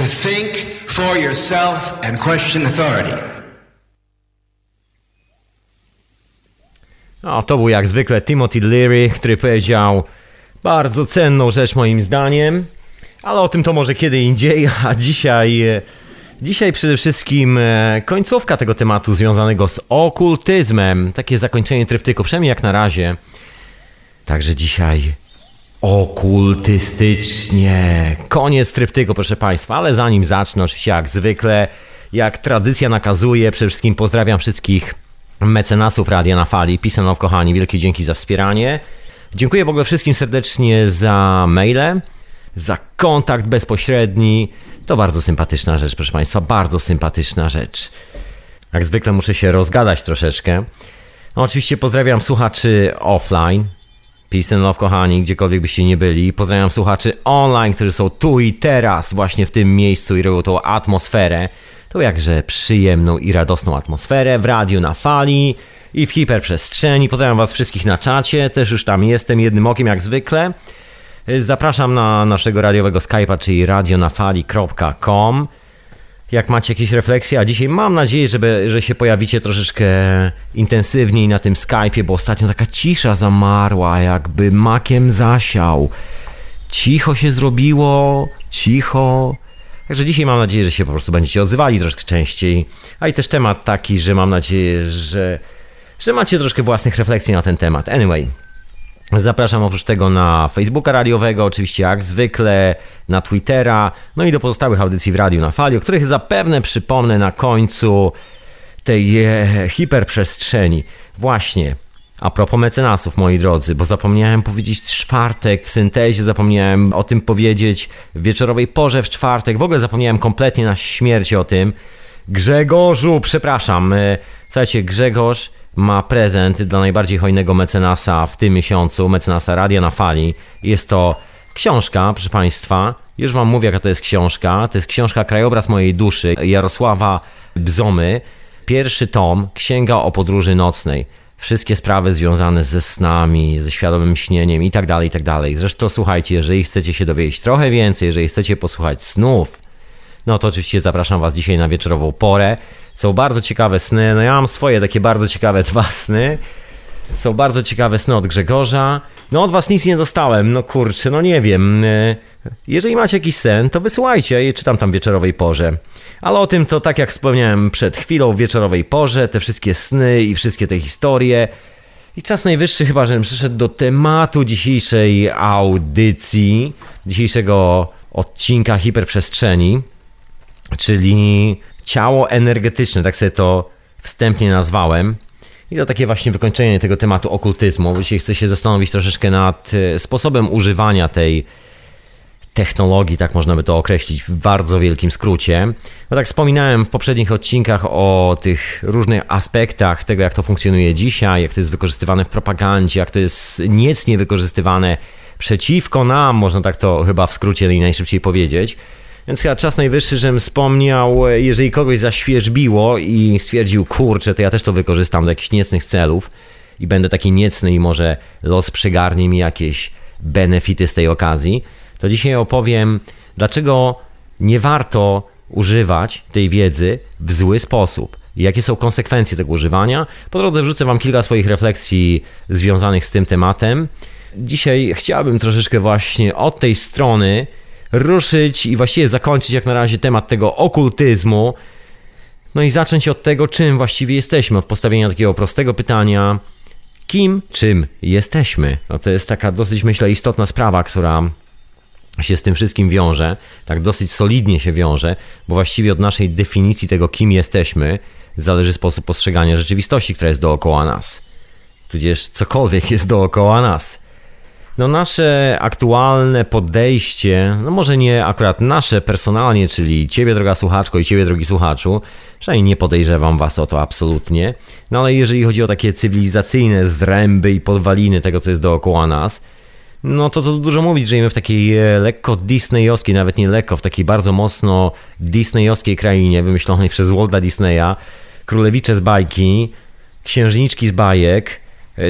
to think for yourself and question authority. No, to był jak zwykle Timothy Leary, który powiedział bardzo cenną rzecz moim zdaniem, ale o tym to może kiedy indziej, a dzisiaj... e, Dzisiaj przede wszystkim e, końcówka tego tematu związanego z okultyzmem. Takie zakończenie tryptyku, przynajmniej jak na razie. Także dzisiaj okultystycznie. Koniec tryptyku, proszę Państwa, ale zanim zacznę, oczywiście jak zwykle, jak tradycja nakazuje, przede wszystkim pozdrawiam wszystkich mecenasów Radia na Fali. Pisanow, kochani, wielkie dzięki za wspieranie. Dziękuję w ogóle wszystkim serdecznie za maile, za kontakt bezpośredni. To bardzo sympatyczna rzecz, proszę Państwa, bardzo sympatyczna rzecz. Jak zwykle muszę się rozgadać troszeczkę. No, oczywiście pozdrawiam słuchaczy offline. Peace and love, kochani, gdziekolwiek byście nie byli. Pozdrawiam słuchaczy online, którzy są tu i teraz, właśnie w tym miejscu i robią tą atmosferę. Tą jakże przyjemną i radosną atmosferę w radiu na fali i w hiperprzestrzeni. Pozdrawiam Was wszystkich na czacie, też już tam jestem jednym okiem jak zwykle. Zapraszam na naszego radiowego Skype'a, czyli radionafali.com. Jak macie jakieś refleksje, a dzisiaj mam nadzieję, żeby, że się pojawicie troszeczkę intensywniej na tym Skype'ie, bo ostatnio taka cisza zamarła, jakby makiem zasiał. Cicho się zrobiło, cicho. Także dzisiaj mam nadzieję, że się po prostu będziecie odzywali troszkę częściej. A i też temat taki, że mam nadzieję, że, że macie troszkę własnych refleksji na ten temat. Anyway, Zapraszam oprócz tego na Facebooka radiowego, oczywiście jak zwykle, na Twittera, no i do pozostałych audycji w radiu na fali, o których zapewne przypomnę na końcu tej e, hiperprzestrzeni. Właśnie, a propos mecenasów, moi drodzy, bo zapomniałem powiedzieć w czwartek w syntezie, zapomniałem o tym powiedzieć w wieczorowej porze w czwartek, w ogóle zapomniałem kompletnie na śmierć o tym. Grzegorzu, przepraszam, e, słuchajcie, Grzegorz ma prezent dla najbardziej hojnego mecenasa w tym miesiącu, mecenasa Radia na Fali. Jest to książka, proszę Państwa. Już Wam mówię, jaka to jest książka. To jest książka Krajobraz mojej duszy Jarosława Bzomy. Pierwszy tom, Księga o podróży nocnej. Wszystkie sprawy związane ze snami, ze świadomym śnieniem i tak dalej, i tak dalej. Zresztą słuchajcie, jeżeli chcecie się dowiedzieć trochę więcej, jeżeli chcecie posłuchać snów, no to oczywiście zapraszam Was dzisiaj na wieczorową porę. Są bardzo ciekawe sny. No ja mam swoje takie bardzo ciekawe dwa sny. Są bardzo ciekawe sny od Grzegorza. No od was nic nie dostałem. No kurczę, no nie wiem. E, Jeżeli macie jakiś sen, to wysyłajcie je czytam tam wieczorowej porze. Ale o tym to tak jak wspomniałem przed chwilą w wieczorowej porze, te wszystkie sny i wszystkie te historie. I czas najwyższy chyba, żebym przyszedł do tematu dzisiejszej audycji, dzisiejszego odcinka hiperprzestrzeni, czyli ciało energetyczne, tak sobie to wstępnie nazwałem. I to takie właśnie wykończenie tego tematu okultyzmu. Dzisiaj chcę się zastanowić troszeczkę nad e, sposobem używania tej technologii, tak można by to określić w bardzo wielkim skrócie. Bo tak wspominałem w poprzednich odcinkach o tych różnych aspektach tego, jak to funkcjonuje dzisiaj, jak to jest wykorzystywane w propagandzie, jak to jest niecnie wykorzystywane przeciwko nam, można tak to chyba w skrócie najszybciej powiedzieć. Więc chyba czas najwyższy, żebym wspomniał, e, jeżeli kogoś zaświeżbiło i stwierdził, kurczę, to ja też to wykorzystam do jakichś niecnych celów i będę taki niecny i może los przygarnie mi jakieś benefity z tej okazji, to dzisiaj opowiem, dlaczego nie warto używać tej wiedzy w zły sposób. Jakie są konsekwencje tego używania? Po drodze wrzucę Wam kilka swoich refleksji związanych z tym tematem. Dzisiaj chciałbym troszeczkę właśnie od tej strony ruszyć i właściwie zakończyć jak na razie temat tego okultyzmu. No i zacząć od tego, czym właściwie jesteśmy, od postawienia takiego prostego pytania, kim, czym jesteśmy. No to jest taka dosyć, myślę, istotna sprawa, która się z tym wszystkim wiąże, tak dosyć solidnie się wiąże, bo właściwie od naszej definicji tego, kim jesteśmy, zależy sposób postrzegania rzeczywistości, która jest dookoła nas. Tudzież cokolwiek jest dookoła nas. No nasze aktualne podejście, no może nie akurat nasze personalnie, czyli ciebie droga słuchaczko i ciebie drogi słuchaczu, przynajmniej nie podejrzewam was o to absolutnie, no ale jeżeli chodzi o takie cywilizacyjne zręby i podwaliny tego, co jest dookoła nas, no to co dużo mówić, żyjemy w takiej e, lekko disneyowskiej, nawet nie lekko, w takiej bardzo mocno disneyowskiej krainie wymyślonej przez Walta Disneya, królewicze z bajki, księżniczki z bajek,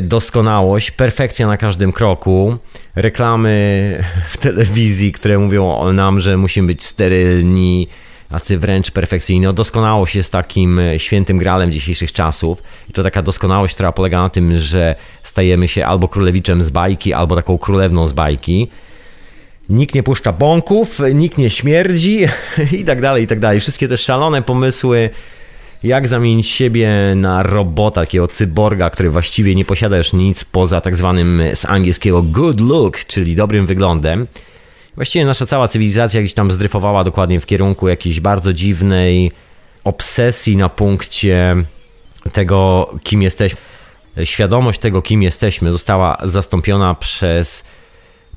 doskonałość, perfekcja na każdym kroku, reklamy w telewizji, które mówią o nam, że musimy być sterylni, tacy wręcz perfekcyjni. No, doskonałość jest takim świętym gralem dzisiejszych czasów i to taka doskonałość, która polega na tym, że stajemy się albo królewiczem z bajki, albo taką królewną z bajki. Nikt nie puszcza bąków, nikt nie śmierdzi i tak dalej, i tak dalej. Wszystkie te szalone pomysły jak zamienić siebie na robota, takiego cyborga, który właściwie nie posiada już nic poza tak zwanym z angielskiego good look, czyli dobrym wyglądem. Właściwie nasza cała cywilizacja gdzieś tam zdryfowała dokładnie w kierunku jakiejś bardzo dziwnej obsesji na punkcie tego, kim jesteśmy. Świadomość tego, kim jesteśmy, została zastąpiona przez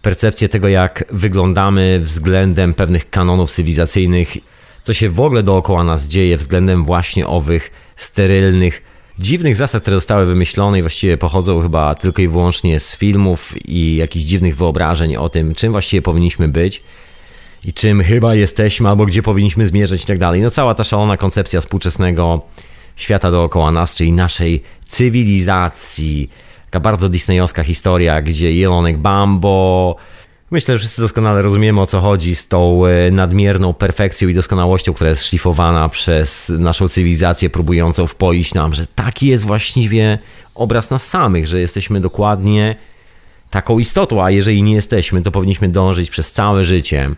percepcję tego, jak wyglądamy względem pewnych kanonów cywilizacyjnych co się w ogóle dookoła nas dzieje względem właśnie owych sterylnych, dziwnych zasad, które zostały wymyślone i właściwie pochodzą chyba tylko i wyłącznie z filmów i jakichś dziwnych wyobrażeń o tym, czym właściwie powinniśmy być i czym chyba jesteśmy, albo gdzie powinniśmy zmierzać i tak dalej. No cała ta szalona koncepcja współczesnego świata dookoła nas, czyli naszej cywilizacji. Taka bardzo disneyowska historia, gdzie Jelonek Bambo Myślę, że wszyscy doskonale rozumiemy o co chodzi z tą e, nadmierną perfekcją i doskonałością, która jest szlifowana przez naszą cywilizację, próbującą wpoić nam, że taki jest właściwie obraz nas samych, że jesteśmy dokładnie taką istotą, a jeżeli nie jesteśmy, to powinniśmy dążyć przez całe życie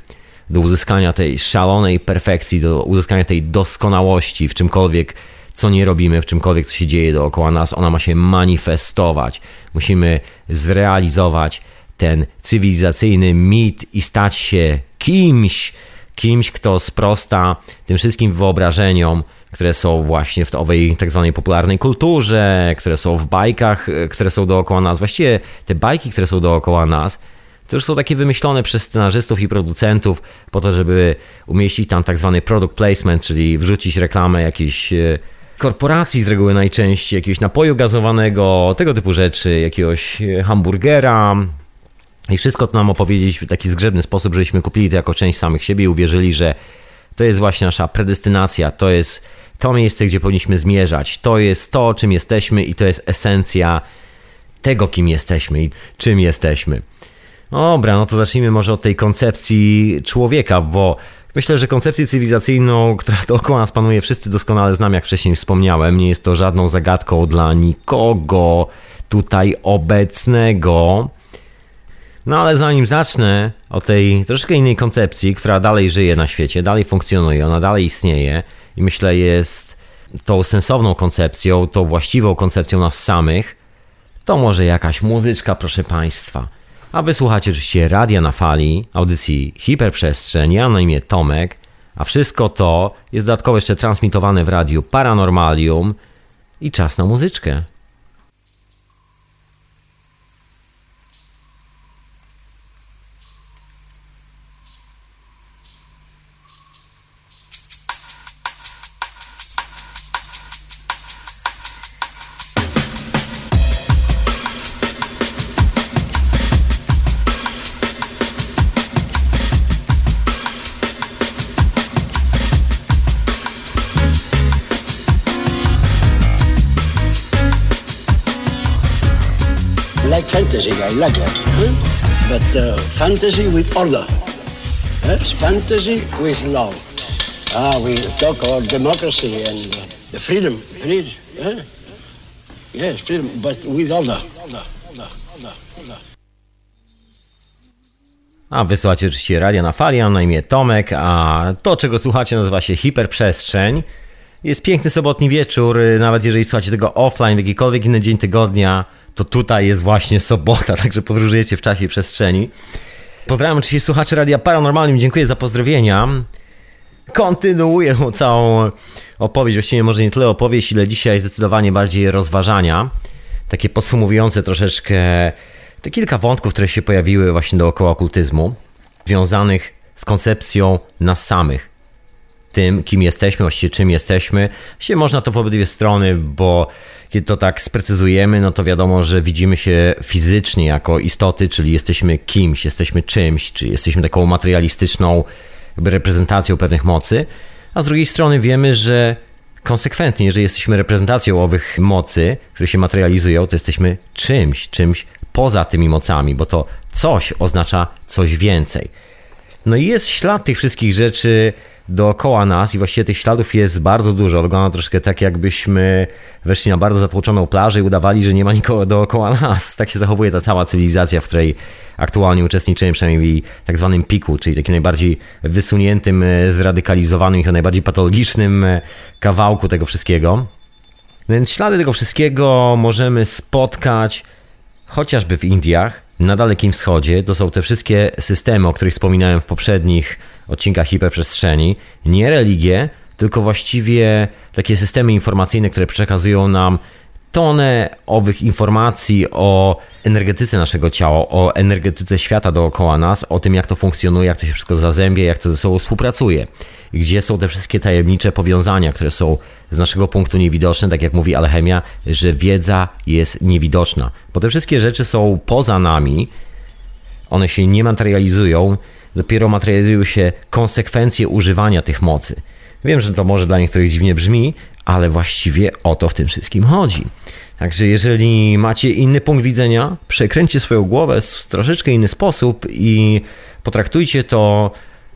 do uzyskania tej szalonej perfekcji, do uzyskania tej doskonałości w czymkolwiek, co nie robimy, w czymkolwiek, co się dzieje dookoła nas. Ona ma się manifestować. Musimy zrealizować ten cywilizacyjny mit i stać się kimś, kimś, kto sprosta tym wszystkim wyobrażeniom, które są właśnie w owej tak zwanej popularnej kulturze, które są w bajkach, e, które są dookoła nas. Właściwie te bajki, które są dookoła nas, to już są takie wymyślone przez scenarzystów i producentów po to, żeby umieścić tam tak zwany product placement, czyli wrzucić reklamę jakiejś e, korporacji z reguły najczęściej, jakiegoś napoju gazowanego, tego typu rzeczy, jakiegoś e, hamburgera, i wszystko to nam opowiedzieć w taki zgrzebny sposób, żebyśmy kupili to jako część samych siebie i uwierzyli, że to jest właśnie nasza predestynacja, to jest to miejsce, gdzie powinniśmy zmierzać, to jest to, czym jesteśmy i to jest esencja tego, kim jesteśmy i czym jesteśmy. Dobra, no to zacznijmy może od tej koncepcji człowieka, bo myślę, że koncepcję cywilizacyjną, która dookoła nas panuje, wszyscy doskonale znam, jak wcześniej wspomniałem. Nie jest to żadną zagadką dla nikogo tutaj obecnego. No ale zanim zacznę o tej troszkę innej koncepcji, która dalej żyje na świecie, dalej funkcjonuje, ona dalej istnieje i myślę jest tą sensowną koncepcją, tą właściwą koncepcją nas samych, to może jakaś muzyczka, proszę Państwa. A wysłuchacie oczywiście Radia na Fali, audycji Hiperprzestrzeń, ja na imię Tomek, a wszystko to jest dodatkowo jeszcze transmitowane w radiu Paranormalium i czas na muzyczkę. With order. Yes? Fantasy with love. Ah, we talk about democracy and uh, the freedom. Freedom. Yeah? Yes, freedom, but with order. a wysłuchacie oczywiście radia na fali, mam na imię Tomek, a to czego słuchacie nazywa się hiperprzestrzeń. Jest piękny sobotni wieczór, nawet jeżeli słuchacie tego offline w jakikolwiek inny dzień tygodnia, to tutaj jest właśnie sobota, także podróżujecie w czasie i przestrzeni. Pozdrawiam oczywiście słuchaczy Radia Paranormalnym, dziękuję za pozdrowienia. Kontynuuję całą opowieść, właściwie może nie tyle opowieść, ile dzisiaj zdecydowanie bardziej rozważania. Takie podsumowujące troszeczkę te kilka wątków, które się pojawiły właśnie dookoła okultyzmu, związanych z koncepcją nas samych. Tym, kim jesteśmy, właściwie czym jesteśmy. Właściwie można to w obydwie strony, bo kiedy to tak sprecyzujemy, no to wiadomo, że widzimy się fizycznie jako istoty, czyli jesteśmy kimś, jesteśmy czymś, czy jesteśmy taką materialistyczną reprezentacją pewnych mocy, a z drugiej strony wiemy, że konsekwentnie, jeżeli jesteśmy reprezentacją owych mocy, które się materializują, to jesteśmy czymś, czymś poza tymi mocami, bo to coś oznacza coś więcej. No i jest ślad tych wszystkich rzeczy dookoła nas i właściwie tych śladów jest bardzo dużo. Wygląda troszkę tak, jakbyśmy weszli na bardzo zatłoczoną plażę i udawali, że nie ma nikogo dookoła nas. Tak się zachowuje ta cała cywilizacja, w której aktualnie uczestniczymy, przynajmniej w tak zwanym piku, czyli takim najbardziej wysuniętym, e, zradykalizowanym i najbardziej patologicznym e, kawałku tego wszystkiego. Więc ślady tego wszystkiego możemy spotkać chociażby w Indiach, na Dalekim Wschodzie. To są te wszystkie systemy, o których wspominałem w poprzednich odcinkach hiperprzestrzeni. Nie religie, tylko właściwie takie systemy informacyjne, które przekazują nam tonę owych informacji o energetyce naszego ciała, o energetyce świata dookoła nas, o tym jak to funkcjonuje, jak to się wszystko zazębia, jak to ze sobą współpracuje. Gdzie są te wszystkie tajemnicze powiązania, które są z naszego punktu niewidoczne, tak jak mówi alchemia, że wiedza jest niewidoczna. Bo te wszystkie rzeczy są poza nami, one się nie materializują, dopiero materializują się konsekwencje używania tych mocy. Wiem, że to może dla niektórych dziwnie brzmi, ale właściwie o to w tym wszystkim chodzi. Także jeżeli macie inny punkt widzenia, przekręćcie swoją głowę w troszeczkę inny sposób i potraktujcie to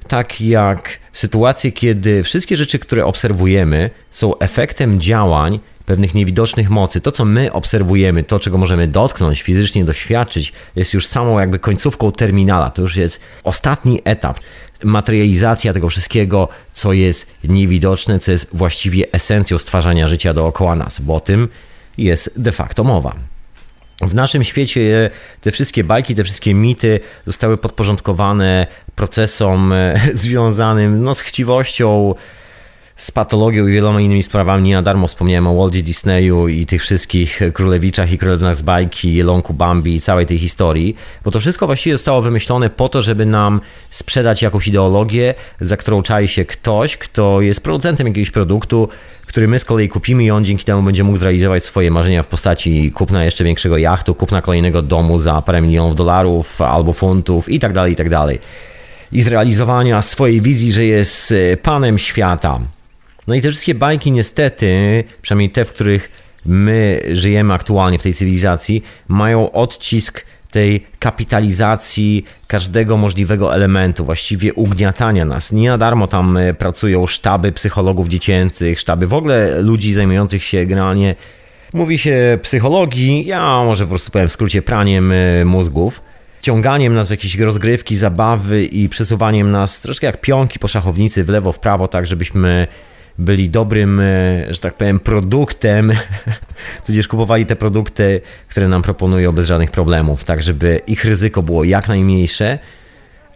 tak jak sytuacje, kiedy wszystkie rzeczy, które obserwujemy, są efektem działań pewnych niewidocznych mocy. To, co my obserwujemy, to, czego możemy dotknąć, fizycznie doświadczyć, jest już samą jakby końcówką terminala. To już jest ostatni etap. Materializacja tego wszystkiego, co jest niewidoczne, co jest właściwie esencją stwarzania życia dookoła nas, bo o tym jest de facto mowa. W naszym świecie te wszystkie bajki, te wszystkie mity zostały podporządkowane procesom e, związanym no, z chciwością, z patologią i wieloma innymi sprawami. Nie na darmo wspomniałem o Waldzie Disneyu i tych wszystkich królewiczach i królewnach z bajki, Jelonku Bambi i całej tej historii, bo to wszystko właściwie zostało wymyślone po to, żeby nam sprzedać jakąś ideologię, za którą czai się ktoś, kto jest producentem jakiegoś produktu, który my z kolei kupimy i on dzięki temu będzie mógł zrealizować swoje marzenia w postaci kupna jeszcze większego jachtu, kupna kolejnego domu za parę milionów dolarów albo funtów i tak dalej, i tak dalej. I zrealizowania swojej wizji, że jest e, panem świata. No i te wszystkie bajki niestety, przynajmniej te, w których my żyjemy aktualnie w tej cywilizacji, mają odcisk tej kapitalizacji każdego możliwego elementu, właściwie ugniatania nas. Nie na darmo tam e, pracują sztaby psychologów dziecięcych, sztaby w ogóle ludzi zajmujących się generalnie, mówi się psychologii, ja może po prostu powiem w skrócie praniem e, mózgów, ciąganiem nas w jakieś rozgrywki, zabawy i przesuwaniem nas troszkę jak pionki po szachownicy w lewo, w prawo, tak żebyśmy byli dobrym, e, że tak powiem, produktem, tudzież kupowali te produkty, które nam proponują bez żadnych problemów, tak żeby ich ryzyko było jak najmniejsze,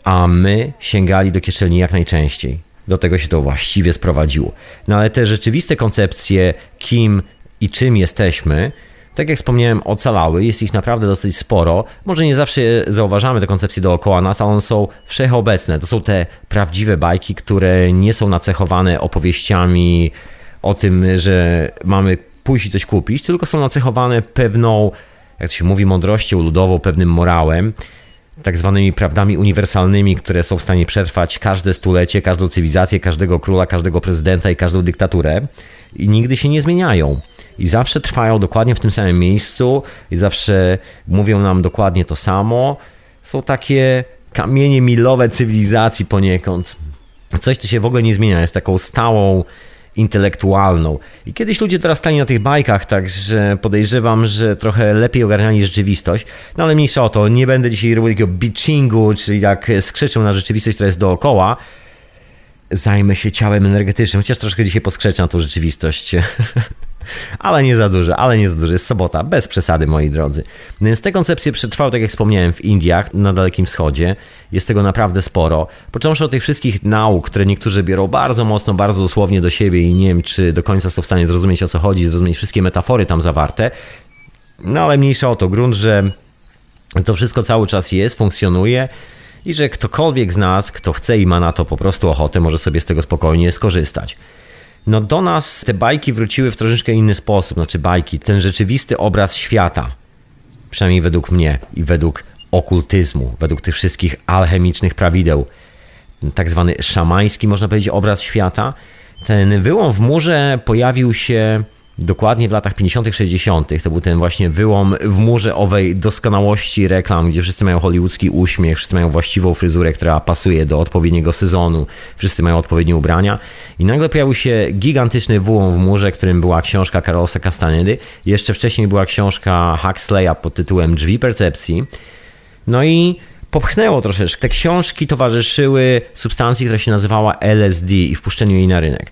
a my sięgali do kieszeni jak najczęściej. Do tego się to właściwie sprowadziło. No ale te rzeczywiste koncepcje, kim i czym jesteśmy, tak jak wspomniałem, ocalały, jest ich naprawdę dosyć sporo. Może nie zawsze zauważamy te koncepcje dookoła nas, ale one są wszechobecne. To są te prawdziwe bajki, które nie są nacechowane opowieściami o tym, że mamy pójść i coś kupić, tylko są nacechowane pewną, jak to się mówi, mądrością ludową, pewnym morałem tak zwanymi prawdami uniwersalnymi, które są w stanie przetrwać każde stulecie, każdą cywilizację, każdego króla, każdego prezydenta i każdą dyktaturę i nigdy się nie zmieniają i zawsze trwają dokładnie w tym samym miejscu i zawsze mówią nam dokładnie to samo. Są takie kamienie milowe cywilizacji poniekąd. Coś, co się w ogóle nie zmienia, jest taką stałą intelektualną. I kiedyś ludzie dorastali na tych bajkach, także podejrzewam, że trochę lepiej ogarniali rzeczywistość. No ale mniejsza o to, nie będę dzisiaj robił takiego bitchingu, czyli jak skrzeczę na rzeczywistość, która jest dookoła. Zajmę się ciałem energetycznym, chociaż troszkę dzisiaj poskrzeczę na tą rzeczywistość. Ale nie za dużo, ale nie za dużo. Jest sobota, bez przesady, moi drodzy. Więc te koncepcje przetrwały, tak jak wspomniałem, w Indiach, na Dalekim Wschodzie. Jest tego naprawdę sporo. Począwszy od tych wszystkich nauk, które niektórzy biorą bardzo mocno, bardzo dosłownie do siebie i nie wiem, czy do końca są w stanie zrozumieć, o co chodzi, zrozumieć wszystkie metafory tam zawarte. No ale mniejsza o to. Grunt, że to wszystko cały czas jest, funkcjonuje i że ktokolwiek z nas, kto chce i ma na to po prostu ochotę, może sobie z tego spokojnie skorzystać. No do nas te bajki wróciły w troszeczkę inny sposób, znaczy bajki, ten rzeczywisty obraz świata, przynajmniej według mnie i według okultyzmu, według tych wszystkich alchemicznych prawideł, tak zwany szamański, można powiedzieć, obraz świata, Ten wyłom w murze pojawił się dokładnie w latach 50., 60. To był ten właśnie wyłom w murze owej doskonałości reklam, gdzie wszyscy mają hollywoodzki uśmiech, wszyscy mają właściwą fryzurę, która pasuje do odpowiedniego sezonu, wszyscy mają odpowiednie ubrania. I nagle pojawił się gigantyczny wyłom w murze, którym była książka Carlosa Castanedy. Jeszcze wcześniej była książka Huxleya pod tytułem Drzwi Percepcji. No i popchnęło troszeczkę. Te książki towarzyszyły substancji, która się nazywała LSD i wpuszczeniu jej na rynek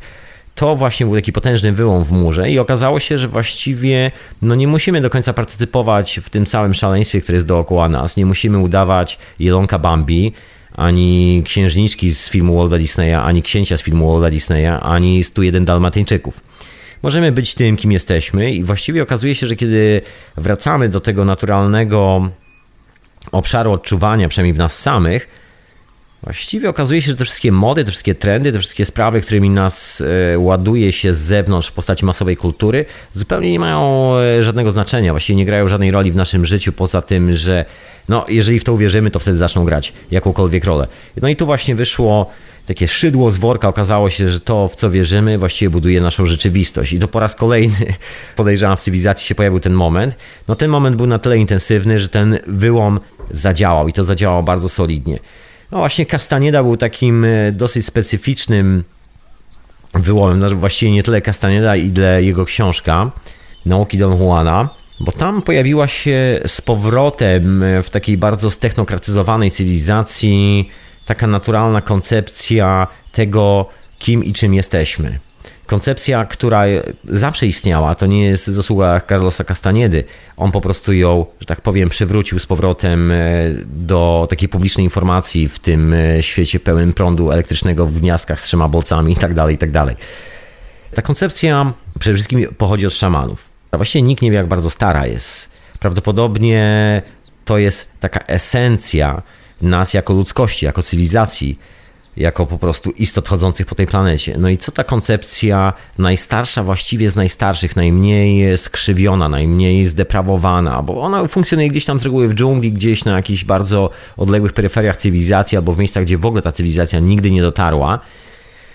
to właśnie był taki potężny wyłom w murze i okazało się, że właściwie no nie musimy do końca partycypować w tym całym szaleństwie, które jest dookoła nas. Nie musimy udawać jelonka Bambi, ani księżniczki z filmu Walda Disneya, ani księcia z filmu Walda Disneya, ani 101 Dalmatyńczyków. Możemy być tym, kim jesteśmy i właściwie okazuje się, że kiedy wracamy do tego naturalnego obszaru odczuwania, przynajmniej w nas samych, Właściwie okazuje się, że te wszystkie mody, te wszystkie trendy, te wszystkie sprawy, którymi nas e, ładuje się z zewnątrz w postaci masowej kultury, zupełnie nie mają e, żadnego znaczenia, właściwie nie grają żadnej roli w naszym życiu, poza tym, że no, jeżeli w to uwierzymy, to wtedy zaczną grać jakąkolwiek rolę. No i tu właśnie wyszło takie szydło z worka, okazało się, że to, w co wierzymy, właściwie buduje naszą rzeczywistość. I to po raz kolejny, podejrzewam, w cywilizacji się pojawił ten moment. No ten moment był na tyle intensywny, że ten wyłom zadziałał i to zadziałało bardzo solidnie. No właśnie Castaneda był takim e, dosyć specyficznym wyłomem, znaczy właściwie nie tyle Castaneda, ile jego książka Nauki Don Juana, bo tam pojawiła się z powrotem e, w takiej bardzo stechnokratyzowanej cywilizacji taka naturalna koncepcja tego, kim i czym jesteśmy koncepcja, która zawsze istniała, to nie jest zasługa Carlosa Castaniedy. On po prostu ją, że tak powiem, przywrócił z powrotem e, do takiej publicznej informacji w tym e, świecie pełnym prądu elektrycznego w gniazdkach z trzema bolcami itd., tak itd. Tak Ta koncepcja przede wszystkim pochodzi od szamanów. A właściwie nikt nie wie, jak bardzo stara jest. Prawdopodobnie to jest taka esencja nas jako ludzkości, jako cywilizacji, jako po prostu istot chodzących po tej planecie. No i co ta koncepcja najstarsza właściwie z najstarszych, najmniej skrzywiona, najmniej zdeprawowana, bo ona funkcjonuje gdzieś tam z reguły w dżungli, gdzieś na jakichś bardzo odległych peryferiach cywilizacji albo w miejscach, gdzie w ogóle ta cywilizacja nigdy nie dotarła.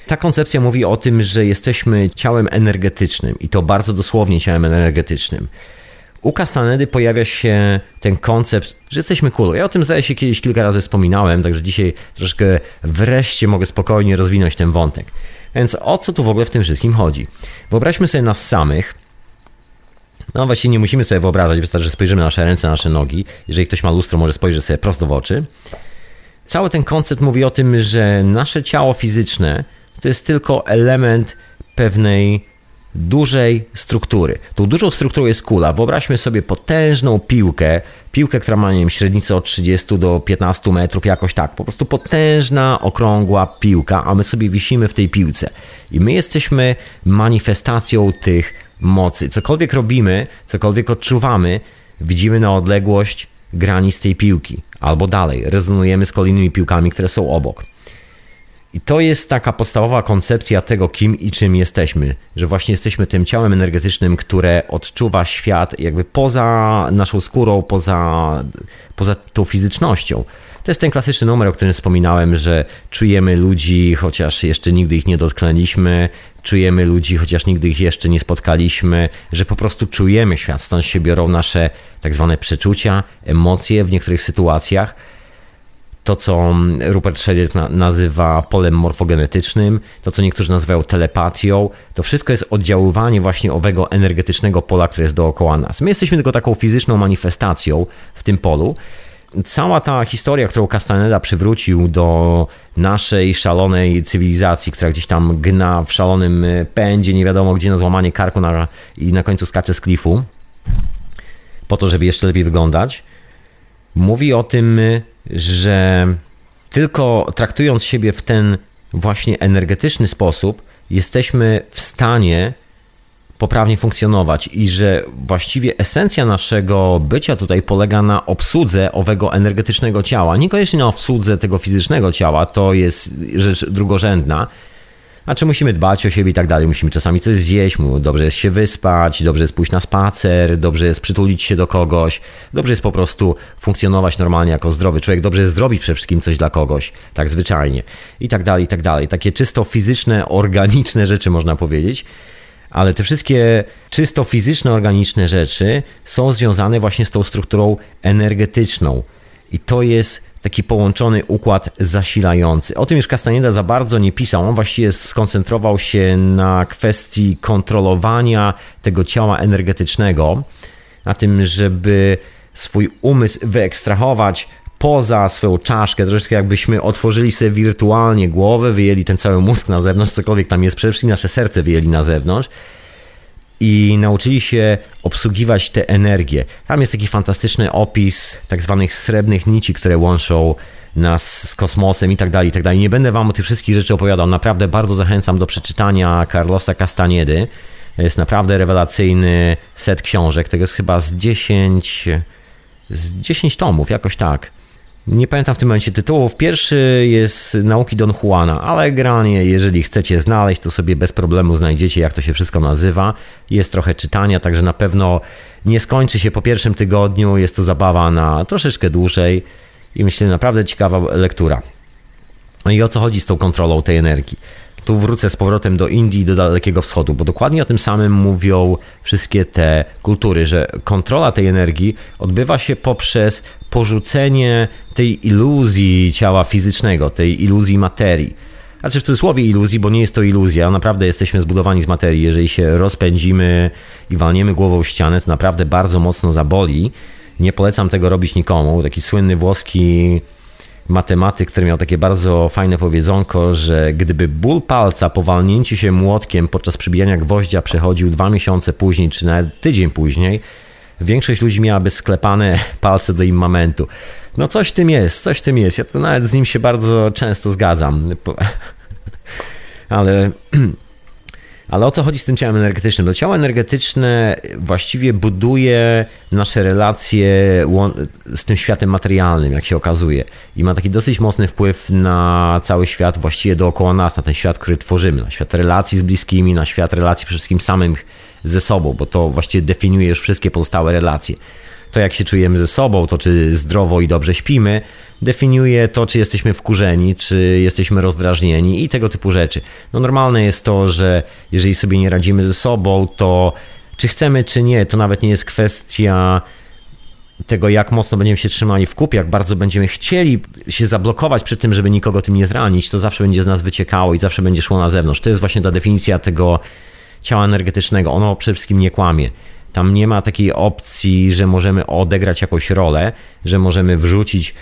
Ta koncepcja mówi o tym, że jesteśmy ciałem energetycznym i to bardzo dosłownie ciałem energetycznym u Castanedy pojawia się ten koncept, że jesteśmy kulą. Ja o tym zdaje się kiedyś kilka razy wspominałem, także dzisiaj troszkę wreszcie mogę spokojnie rozwinąć ten wątek. Więc o co tu w ogóle w tym wszystkim chodzi? Wyobraźmy sobie nas samych, no właściwie nie musimy sobie wyobrażać, wystarczy, że spojrzymy na nasze ręce, na nasze nogi. Jeżeli ktoś ma lustro, może spojrzeć sobie prosto w oczy. Cały ten koncept mówi o tym, że nasze ciało fizyczne to jest tylko element pewnej dużej struktury. Tą dużą strukturą jest kula. Wyobraźmy sobie potężną piłkę, piłkę, która ma nie wiem, średnicę od 30 do 15 metrów, jakoś tak. Po prostu potężna, okrągła piłka, a my sobie wisimy w tej piłce. I my jesteśmy manifestacją tych mocy. Cokolwiek robimy, cokolwiek odczuwamy, widzimy na odległość granic tej piłki. Albo dalej, rezonujemy z kolejnymi piłkami, które są obok. I to jest taka podstawowa koncepcja tego, kim i czym jesteśmy, że właśnie jesteśmy tym ciałem energetycznym, które odczuwa świat jakby poza naszą skórą, poza, poza tą fizycznością. To jest ten klasyczny numer, o którym wspominałem, że czujemy ludzi, chociaż jeszcze nigdy ich nie dotknęliśmy, czujemy ludzi, chociaż nigdy ich jeszcze nie spotkaliśmy, że po prostu czujemy świat, stąd się biorą nasze tak zwane przeczucia, emocje w niektórych sytuacjach to, co Rupert Sheldrake nazywa polem morfogenetycznym, to, co niektórzy nazywają telepatią, to wszystko jest oddziaływanie właśnie owego energetycznego pola, które jest dookoła nas. My jesteśmy tylko taką fizyczną manifestacją w tym polu. Cała ta historia, którą Castaneda przywrócił do naszej szalonej cywilizacji, która gdzieś tam gna w szalonym pędzie, nie wiadomo gdzie na złamanie karku na, i na końcu skacze z klifu, po to, żeby jeszcze lepiej wyglądać, mówi o tym, że tylko traktując siebie w ten właśnie energetyczny sposób, jesteśmy w stanie poprawnie funkcjonować i że właściwie esencja naszego bycia tutaj polega na obsłudze owego energetycznego ciała. Niekoniecznie na obsłudze tego fizycznego ciała, to jest rzecz drugorzędna, Znaczy musimy dbać o siebie i tak dalej, musimy czasami coś zjeść, dobrze jest się wyspać, dobrze jest pójść na spacer, dobrze jest przytulić się do kogoś, dobrze jest po prostu funkcjonować normalnie jako zdrowy człowiek, dobrze jest zrobić przede wszystkim coś dla kogoś, tak zwyczajnie i tak dalej, i tak dalej. Takie czysto fizyczne, organiczne rzeczy można powiedzieć ale te wszystkie czysto fizyczne, organiczne rzeczy są związane właśnie z tą strukturą energetyczną. I to jest taki połączony układ zasilający. O tym już Castaneda za bardzo nie pisał. On właściwie skoncentrował się na kwestii kontrolowania tego ciała energetycznego, na tym, żeby swój umysł wyekstrahować poza swoją czaszkę, troszeczkę jakbyśmy otworzyli sobie wirtualnie głowę, wyjęli ten cały mózg na zewnątrz, cokolwiek tam jest, przede wszystkim nasze serce wyjęli na zewnątrz i nauczyli się obsługiwać te energie. Tam jest taki fantastyczny opis tak zwanych srebrnych nici, które łączą nas z kosmosem i tak dalej, i tak dalej. Nie będę wam o tych wszystkich rzeczy opowiadał. Naprawdę bardzo zachęcam do przeczytania Carlosa Castaniedy. Jest naprawdę rewelacyjny set książek. Tego jest chyba z 10, z 10 tomów, jakoś tak. Nie pamiętam w tym momencie tytułów. Pierwszy jest Nauki Don Juana, ale generalnie jeżeli chcecie znaleźć, to sobie bez problemu znajdziecie, jak to się wszystko nazywa. Jest trochę czytania, także na pewno nie skończy się po pierwszym tygodniu. Jest to zabawa na troszeczkę dłużej i myślę, naprawdę ciekawa lektura. No i o co chodzi z tą kontrolą tej energii? Tu wrócę z powrotem do Indii do Dalekiego Wschodu, bo dokładnie o tym samym mówią wszystkie te kultury, że kontrola tej energii odbywa się poprzez porzucenie tej iluzji ciała fizycznego, tej iluzji materii. Znaczy w cudzysłowie iluzji, bo nie jest to iluzja, naprawdę jesteśmy zbudowani z materii. Jeżeli się rozpędzimy i walniemy głową w ścianę, to naprawdę bardzo mocno zaboli. Nie polecam tego robić nikomu. Taki słynny włoski matematyk, który miał takie bardzo fajne powiedzonko, że gdyby ból palca po walnięciu się młotkiem podczas przybijania gwoździa przechodził dwa miesiące później, czy nawet tydzień później, większość ludzi miałaby sklepane palce do immamentu. No coś tym jest, coś tym jest. Ja to nawet z nim się bardzo często zgadzam. Ale Ale o co chodzi z tym ciałem energetycznym? To ciało energetyczne właściwie buduje nasze relacje z tym światem materialnym, jak się okazuje. I ma taki dosyć mocny wpływ na cały świat właściwie dookoła nas, na ten świat, który tworzymy, na świat relacji z bliskimi, na świat relacji przede wszystkim samym ze sobą, bo to właściwie definiuje już wszystkie pozostałe relacje. To jak się czujemy ze sobą, to czy zdrowo i dobrze śpimy, definiuje to, czy jesteśmy wkurzeni, czy jesteśmy rozdrażnieni i tego typu rzeczy. No normalne jest to, że jeżeli sobie nie radzimy ze sobą, to czy chcemy, czy nie, to nawet nie jest kwestia tego, jak mocno będziemy się trzymali w kupie, jak bardzo będziemy chcieli się zablokować przy tym, żeby nikogo tym nie zranić, to zawsze będzie z nas wyciekało i zawsze będzie szło na zewnątrz. To jest właśnie ta definicja tego ciała energetycznego. Ono przede wszystkim nie kłamie. Tam nie ma takiej opcji, że możemy odegrać jakąś rolę, że możemy wrzucić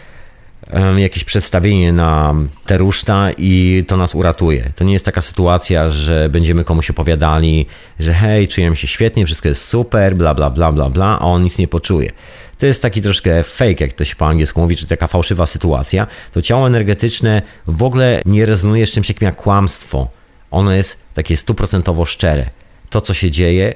jakieś przedstawienie na te ruszta i to nas uratuje. To nie jest taka sytuacja, że będziemy komuś opowiadali, że hej, czujemy się świetnie, wszystko jest super, bla, bla, bla, bla, bla, a on nic nie poczuje. To jest taki troszkę fake, jak to się po angielsku mówi, czy taka fałszywa sytuacja. To ciało energetyczne w ogóle nie rezonuje z czymś takim jak kłamstwo. Ono jest takie stuprocentowo szczere. To, co się dzieje,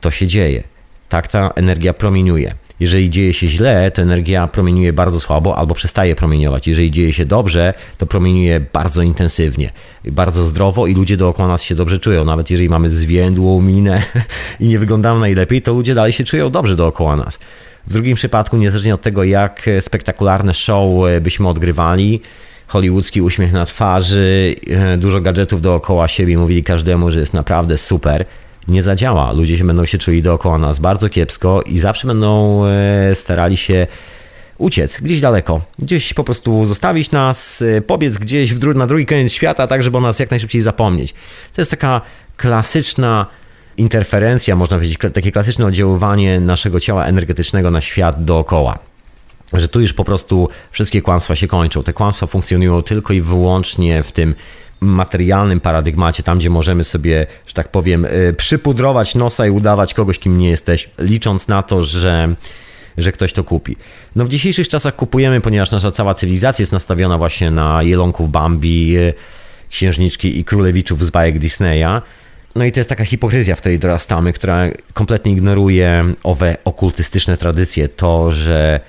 to się dzieje. Tak ta energia promieniuje. Jeżeli dzieje się źle, to energia promieniuje bardzo słabo albo przestaje promieniować. Jeżeli dzieje się dobrze, to promieniuje bardzo intensywnie, bardzo zdrowo i ludzie dookoła nas się dobrze czują. Nawet jeżeli mamy zwiędłą minę i nie wyglądamy najlepiej, to ludzie dalej się czują dobrze dookoła nas. W drugim przypadku, niezależnie od tego, jak spektakularne show byśmy odgrywali, hollywoodzki uśmiech na twarzy, dużo gadżetów dookoła siebie, mówili każdemu, że jest naprawdę super – nie zadziała. Ludzie się będą się czuli dookoła nas bardzo kiepsko i zawsze będą e, starali się uciec gdzieś daleko, gdzieś po prostu zostawić nas, e, pobiec gdzieś dru na drugi koniec świata, tak żeby o nas jak najszybciej zapomnieć. To jest taka klasyczna interferencja, można powiedzieć, takie klasyczne oddziaływanie naszego ciała energetycznego na świat dookoła. Że tu już po prostu wszystkie kłamstwa się kończą. Te kłamstwa funkcjonują tylko i wyłącznie w tym materialnym paradygmacie, tam gdzie możemy sobie, że tak powiem, y, przypudrować nosa i udawać kogoś, kim nie jesteś, licząc na to, że że ktoś to kupi. No w dzisiejszych czasach kupujemy, ponieważ nasza cała cywilizacja jest nastawiona właśnie na jelonków Bambi, y, księżniczki i królewiczów z bajek Disneya. No i to jest taka hipokryzja, w której dorastamy, która kompletnie ignoruje owe okultystyczne tradycje, to, że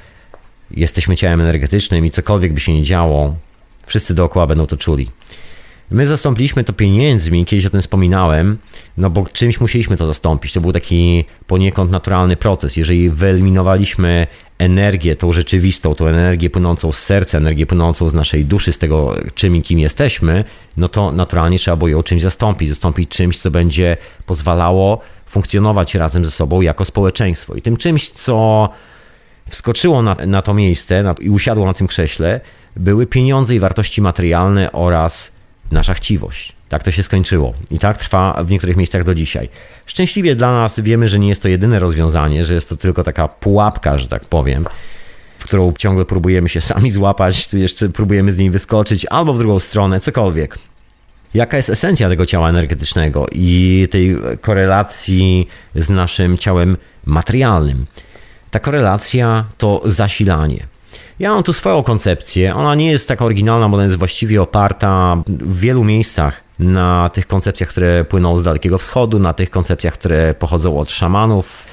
jesteśmy ciałem energetycznym i cokolwiek by się nie działo, wszyscy dookoła będą to czuli. My zastąpiliśmy to pieniędzmi, kiedyś o tym wspominałem, no bo czymś musieliśmy to zastąpić. To był taki poniekąd naturalny proces. Jeżeli wyeliminowaliśmy energię, tą rzeczywistą, tą energię płynącą z serca, energię płynącą z naszej duszy, z tego czym i kim jesteśmy, no to naturalnie trzeba było ją czymś zastąpić. Zastąpić czymś, co będzie pozwalało funkcjonować razem ze sobą jako społeczeństwo. I tym czymś, co wskoczyło na, na to miejsce na, i usiadło na tym krześle, były pieniądze i wartości materialne oraz nasza chciwość. Tak to się skończyło i tak trwa w niektórych miejscach do dzisiaj. Szczęśliwie dla nas wiemy, że nie jest to jedyne rozwiązanie, że jest to tylko taka pułapka, że tak powiem, w którą ciągle próbujemy się sami złapać, tu jeszcze próbujemy z niej wyskoczyć, albo w drugą stronę, cokolwiek. Jaka jest esencja tego ciała energetycznego i tej korelacji z naszym ciałem materialnym? Ta korelacja to zasilanie. Ja mam tu swoją koncepcję. Ona nie jest taka oryginalna, bo ona jest właściwie oparta w wielu miejscach na tych koncepcjach, które płyną z Dalekiego Wschodu, na tych koncepcjach, które pochodzą od szamanów,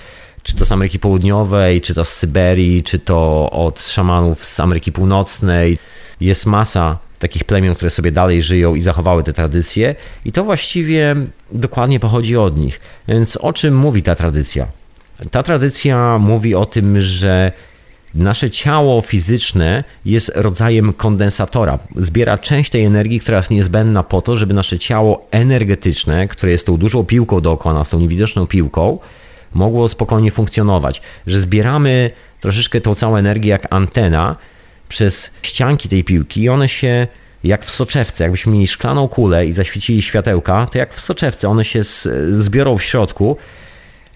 czy to z Ameryki Południowej, czy to z Syberii, czy to od szamanów z Ameryki Północnej. Jest masa takich plemion, które sobie dalej żyją i zachowały te tradycje, i to właściwie dokładnie pochodzi od nich. Więc o czym mówi ta tradycja? Ta tradycja mówi o tym, że Nasze ciało fizyczne jest rodzajem kondensatora. Zbiera część tej energii, która jest niezbędna po to, żeby nasze ciało energetyczne, które jest tą dużą piłką dookoła nas, tą niewidoczną piłką, mogło spokojnie funkcjonować. Że zbieramy troszeczkę tą całą energię jak antena przez ścianki tej piłki i one się jak w soczewce, jakbyśmy mieli szklaną kulę i zaświecili światełka, to jak w soczewce one się zbiorą w środku.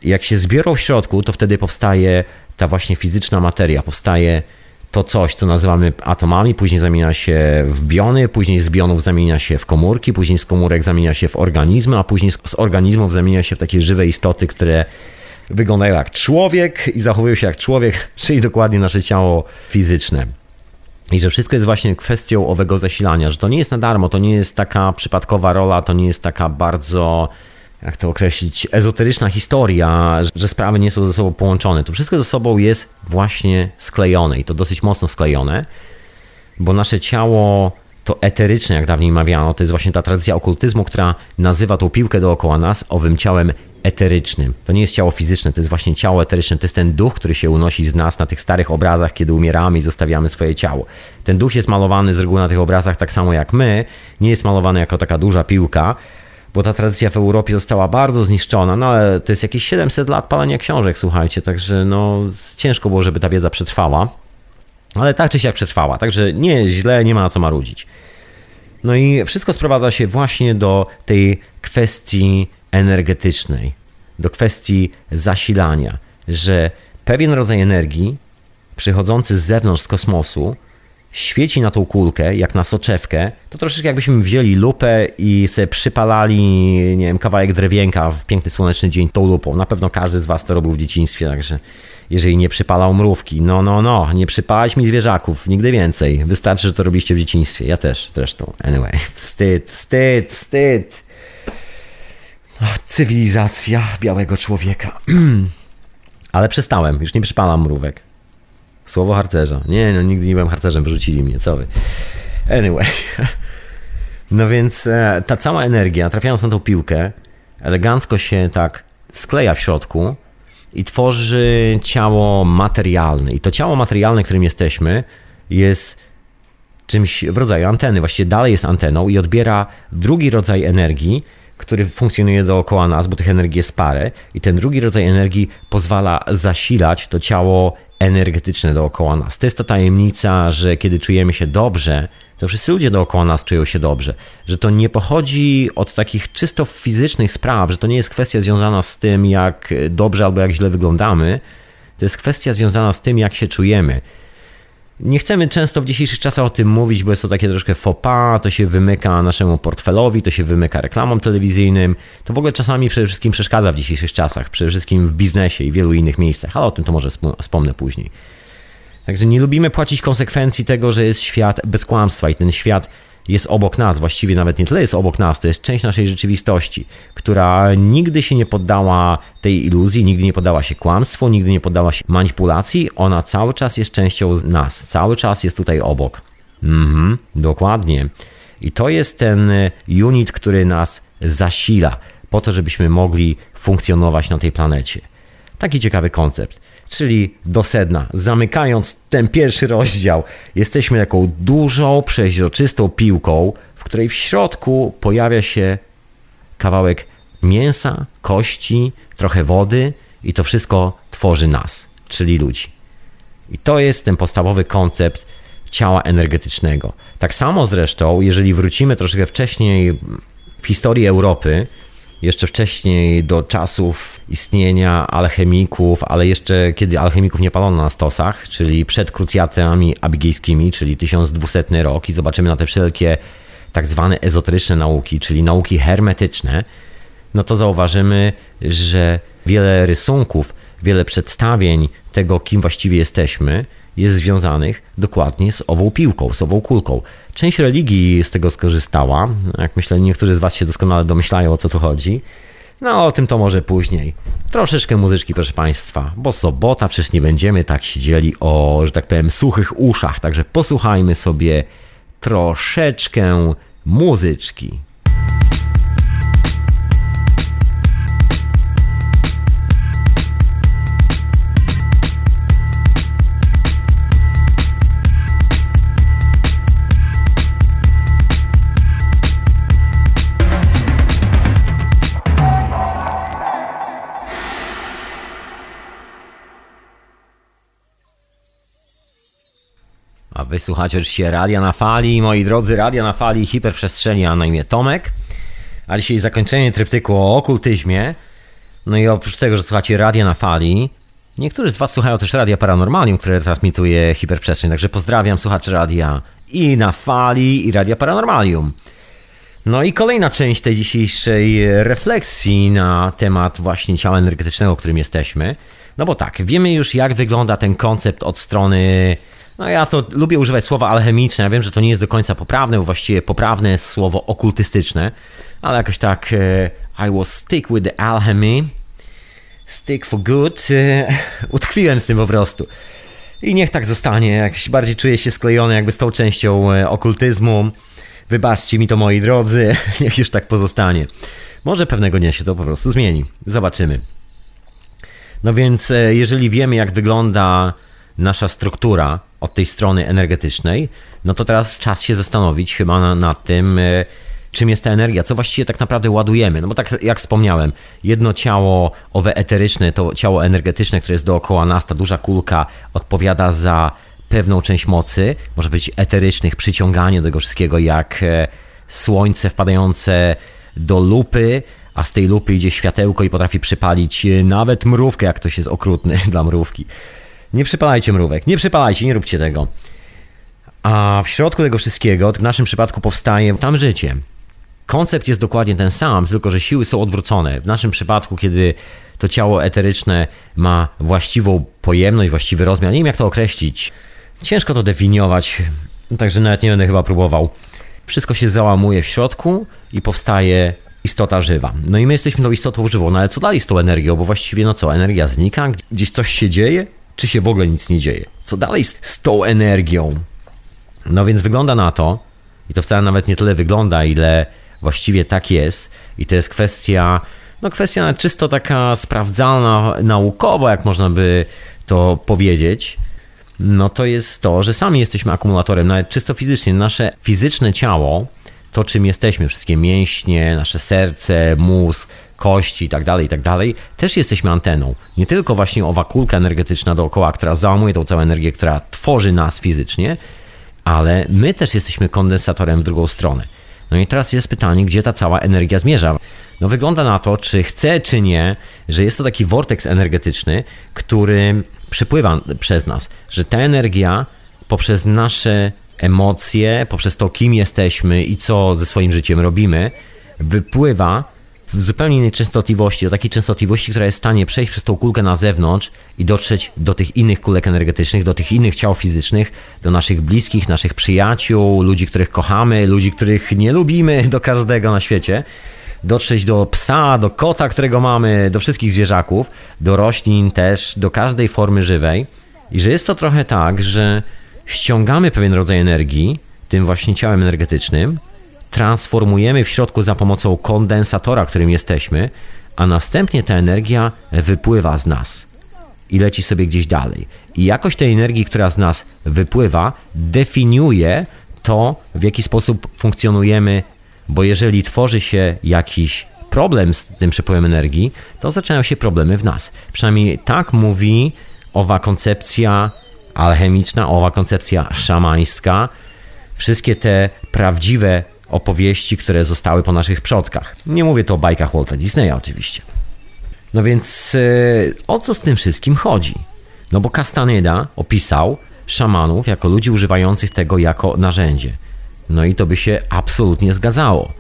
Jak się zbiorą w środku, to wtedy powstaje ta właśnie fizyczna materia, powstaje to coś, co nazywamy atomami, później zamienia się w biony, później z bionów zamienia się w komórki, później z komórek zamienia się w organizmy, a później z organizmów zamienia się w takie żywe istoty, które wyglądają jak człowiek i zachowują się jak człowiek, czyli dokładnie nasze ciało fizyczne. I że wszystko jest właśnie kwestią owego zasilania, że to nie jest na darmo, to nie jest taka przypadkowa rola, to nie jest taka bardzo jak to określić, ezoteryczna historia, że sprawy nie są ze sobą połączone. To wszystko ze sobą jest właśnie sklejone i to dosyć mocno sklejone, bo nasze ciało to eteryczne, jak dawniej mawiano, to jest właśnie ta tradycja okultyzmu, która nazywa tą piłkę dookoła nas owym ciałem eterycznym. To nie jest ciało fizyczne, to jest właśnie ciało eteryczne, to jest ten duch, który się unosi z nas na tych starych obrazach, kiedy umieramy i zostawiamy swoje ciało. Ten duch jest malowany z reguły na tych obrazach tak samo jak my, nie jest malowany jako taka duża piłka, bo ta tradycja w Europie została bardzo zniszczona, no ale to jest jakieś 700 lat palenia książek, słuchajcie, także no ciężko było, żeby ta wiedza przetrwała, ale tak czy siak przetrwała, także nie źle, nie ma na co marudzić. No i wszystko sprowadza się właśnie do tej kwestii energetycznej, do kwestii zasilania, że pewien rodzaj energii przychodzący z zewnątrz, z kosmosu, świeci na tą kulkę, jak na soczewkę, to troszeczkę jakbyśmy wzięli lupę i sobie przypalali, nie wiem, kawałek drewienka w piękny słoneczny dzień tą lupą. Na pewno każdy z Was to robił w dzieciństwie, także jeżeli nie przypalał mrówki, no, no, no, nie przypalać mi zwierzaków, nigdy więcej. Wystarczy, że to robiliście w dzieciństwie. Ja też, zresztą. Anyway, wstyd, wstyd, wstyd. Ach, cywilizacja białego człowieka. Ale przestałem, już nie przypalam mrówek. Słowo harcerza. Nie, no nigdy nie byłem harcerzem, wyrzucili mnie, co wy. Anyway. No więc e, ta cała energia, trafiając na tą piłkę, elegancko się tak skleja w środku i tworzy ciało materialne. I to ciało materialne, którym jesteśmy, jest czymś w rodzaju anteny. Właściwie dalej jest anteną i odbiera drugi rodzaj energii, który funkcjonuje dookoła nas, bo tych energii jest parę. I ten drugi rodzaj energii pozwala zasilać to ciało energetyczne dookoła nas. To jest ta tajemnica, że kiedy czujemy się dobrze, to wszyscy ludzie dookoła nas czują się dobrze. Że to nie pochodzi od takich czysto fizycznych spraw, że to nie jest kwestia związana z tym, jak dobrze albo jak źle wyglądamy. To jest kwestia związana z tym, jak się czujemy. Nie chcemy często w dzisiejszych czasach o tym mówić, bo jest to takie troszkę pas, to się wymyka naszemu portfelowi, to się wymyka reklamom telewizyjnym. To w ogóle czasami przede wszystkim przeszkadza w dzisiejszych czasach, przede wszystkim w biznesie i wielu innych miejscach, ale o tym to może wspomnę później. Także nie lubimy płacić konsekwencji tego, że jest świat bez kłamstwa i ten świat jest obok nas, właściwie nawet nie tyle jest obok nas, to jest część naszej rzeczywistości, która nigdy się nie poddała tej iluzji, nigdy nie poddała się kłamstwu, nigdy nie poddała się manipulacji, ona cały czas jest częścią nas, cały czas jest tutaj obok. Mhm, dokładnie. I to jest ten unit, który nas zasila po to, żebyśmy mogli funkcjonować na tej planecie. Taki ciekawy koncept. Czyli do sedna, zamykając ten pierwszy rozdział, jesteśmy taką dużą, przeźroczystą piłką, w której w środku pojawia się kawałek mięsa, kości, trochę wody i to wszystko tworzy nas, czyli ludzi. I to jest ten podstawowy koncept ciała energetycznego. Tak samo zresztą, jeżeli wrócimy troszkę wcześniej w historii Europy, jeszcze wcześniej do czasów istnienia alchemików, ale jeszcze kiedy alchemików nie palono na stosach, czyli przed krucjatami abigejskimi, czyli 1200 rok i zobaczymy na te wszelkie tak zwane ezoteryczne nauki, czyli nauki hermetyczne, no to zauważymy, że wiele rysunków, wiele przedstawień tego, kim właściwie jesteśmy, jest związanych dokładnie z ową piłką, z ową kulką. Część religii z tego skorzystała. Jak myślę, niektórzy z Was się doskonale domyślają, o co tu chodzi. No, o tym to może później. Troszeczkę muzyczki, proszę Państwa, bo sobota przecież nie będziemy tak siedzieli o, że tak powiem, suchych uszach, także posłuchajmy sobie troszeczkę muzyczki. A wysłuchacie oczywiście Radia na Fali, moi drodzy, Radia na Fali hiperprzestrzeni, a na imię Tomek. A dzisiaj zakończenie tryptyku o okultyzmie. No i oprócz tego, że słuchacie Radia na Fali, niektórzy z Was słuchają też Radia Paranormalium, które transmituje hiperprzestrzeń, także pozdrawiam słuchaczy Radia i na Fali, i Radia Paranormalium. No i kolejna część tej dzisiejszej refleksji na temat właśnie ciała energetycznego, którym jesteśmy. No bo tak, wiemy już jak wygląda ten koncept od strony no ja to lubię używać słowa alchemiczne. Ja wiem, że to nie jest do końca poprawne, bo właściwie poprawne jest słowo okultystyczne, ale jakoś tak e, I will stick with the alchemy. Stick for good. E, utkwiłem z tym po prostu. I niech tak zostanie. Jakoś bardziej czuję się sklejony jakby z tą częścią e, okultyzmu. Wybaczcie mi to moi drodzy, niech już tak pozostanie. Może pewnego dnia się to po prostu zmieni. Zobaczymy. No więc jeżeli wiemy jak wygląda nasza struktura od tej strony energetycznej, no to teraz czas się zastanowić chyba nad na tym, e, czym jest ta energia, co właściwie tak naprawdę ładujemy. No bo tak jak wspomniałem, jedno ciało owe eteryczne, to ciało energetyczne, które jest dookoła nas, ta duża kulka odpowiada za pewną część mocy, może być eterycznych, przyciąganie do tego wszystkiego, jak e, słońce wpadające do lupy, a z tej lupy idzie światełko i potrafi przypalić e, nawet mrówkę, jak ktoś jest okrutny dla mrówki. Nie przypalajcie mrówek, nie przypalajcie, nie róbcie tego. A w środku tego wszystkiego, w naszym przypadku powstaje tam życie. Koncept jest dokładnie ten sam, tylko że siły są odwrócone. W naszym przypadku, kiedy to ciało eteryczne ma właściwą pojemność, właściwy rozmiar, nie wiem jak to określić. Ciężko to definiować, także nawet nie będę chyba próbował. Wszystko się załamuje w środku i powstaje istota żywa. No i my jesteśmy tą istotą żywą, no ale co dalej z tą energią? Bo właściwie no co, energia znika? Gdzieś coś się dzieje? Czy się w ogóle nic nie dzieje. Co dalej z, tą energią? No więc wygląda na to, i to wcale nawet nie tyle wygląda, ile właściwie tak jest, i to jest kwestia, no kwestia czysto taka sprawdzalna naukowo, jak można by to powiedzieć, no to jest to, że sami jesteśmy akumulatorem, nawet czysto fizycznie. Nasze fizyczne ciało, to czym jesteśmy, wszystkie mięśnie, nasze serce, mózg, kości i tak dalej, i tak dalej, też jesteśmy anteną. Nie tylko właśnie owa kulka energetyczna dookoła, która załamuje tą całą energię, która tworzy nas fizycznie, ale my też jesteśmy kondensatorem w drugą stronę. No i teraz jest pytanie, gdzie ta cała energia zmierza. No wygląda na to, czy chce, czy nie, że jest to taki vortex energetyczny, który przepływa przez nas, że ta energia poprzez nasze emocje, poprzez to, kim jesteśmy i co ze swoim życiem robimy, wypływa w zupełnie innej częstotliwości, do takiej częstotliwości, która jest w stanie przejść przez tą kulkę na zewnątrz i dotrzeć do tych innych kulek energetycznych, do tych innych ciał fizycznych, do naszych bliskich, naszych przyjaciół, ludzi, których kochamy, ludzi, których nie lubimy, do każdego na świecie. Dotrzeć do psa, do kota, którego mamy, do wszystkich zwierzaków, do roślin też, do każdej formy żywej. I że jest to trochę tak, że ściągamy pewien rodzaj energii tym właśnie ciałem energetycznym, transformujemy w środku za pomocą kondensatora, którym jesteśmy, a następnie ta energia wypływa z nas i leci sobie gdzieś dalej. I jakość tej energii, która z nas wypływa, definiuje to, w jaki sposób funkcjonujemy, bo jeżeli tworzy się jakiś problem z tym przepływem energii, to zaczynają się problemy w nas. Przynajmniej tak mówi owa koncepcja alchemiczna, owa koncepcja szamańska, wszystkie te prawdziwe opowieści, które zostały po naszych przodkach. Nie mówię to o bajkach Walta Disneya oczywiście. No więc e, o co z tym wszystkim chodzi? No bo Castaneda opisał szamanów jako ludzi używających tego jako narzędzie. No i to by się absolutnie zgadzało.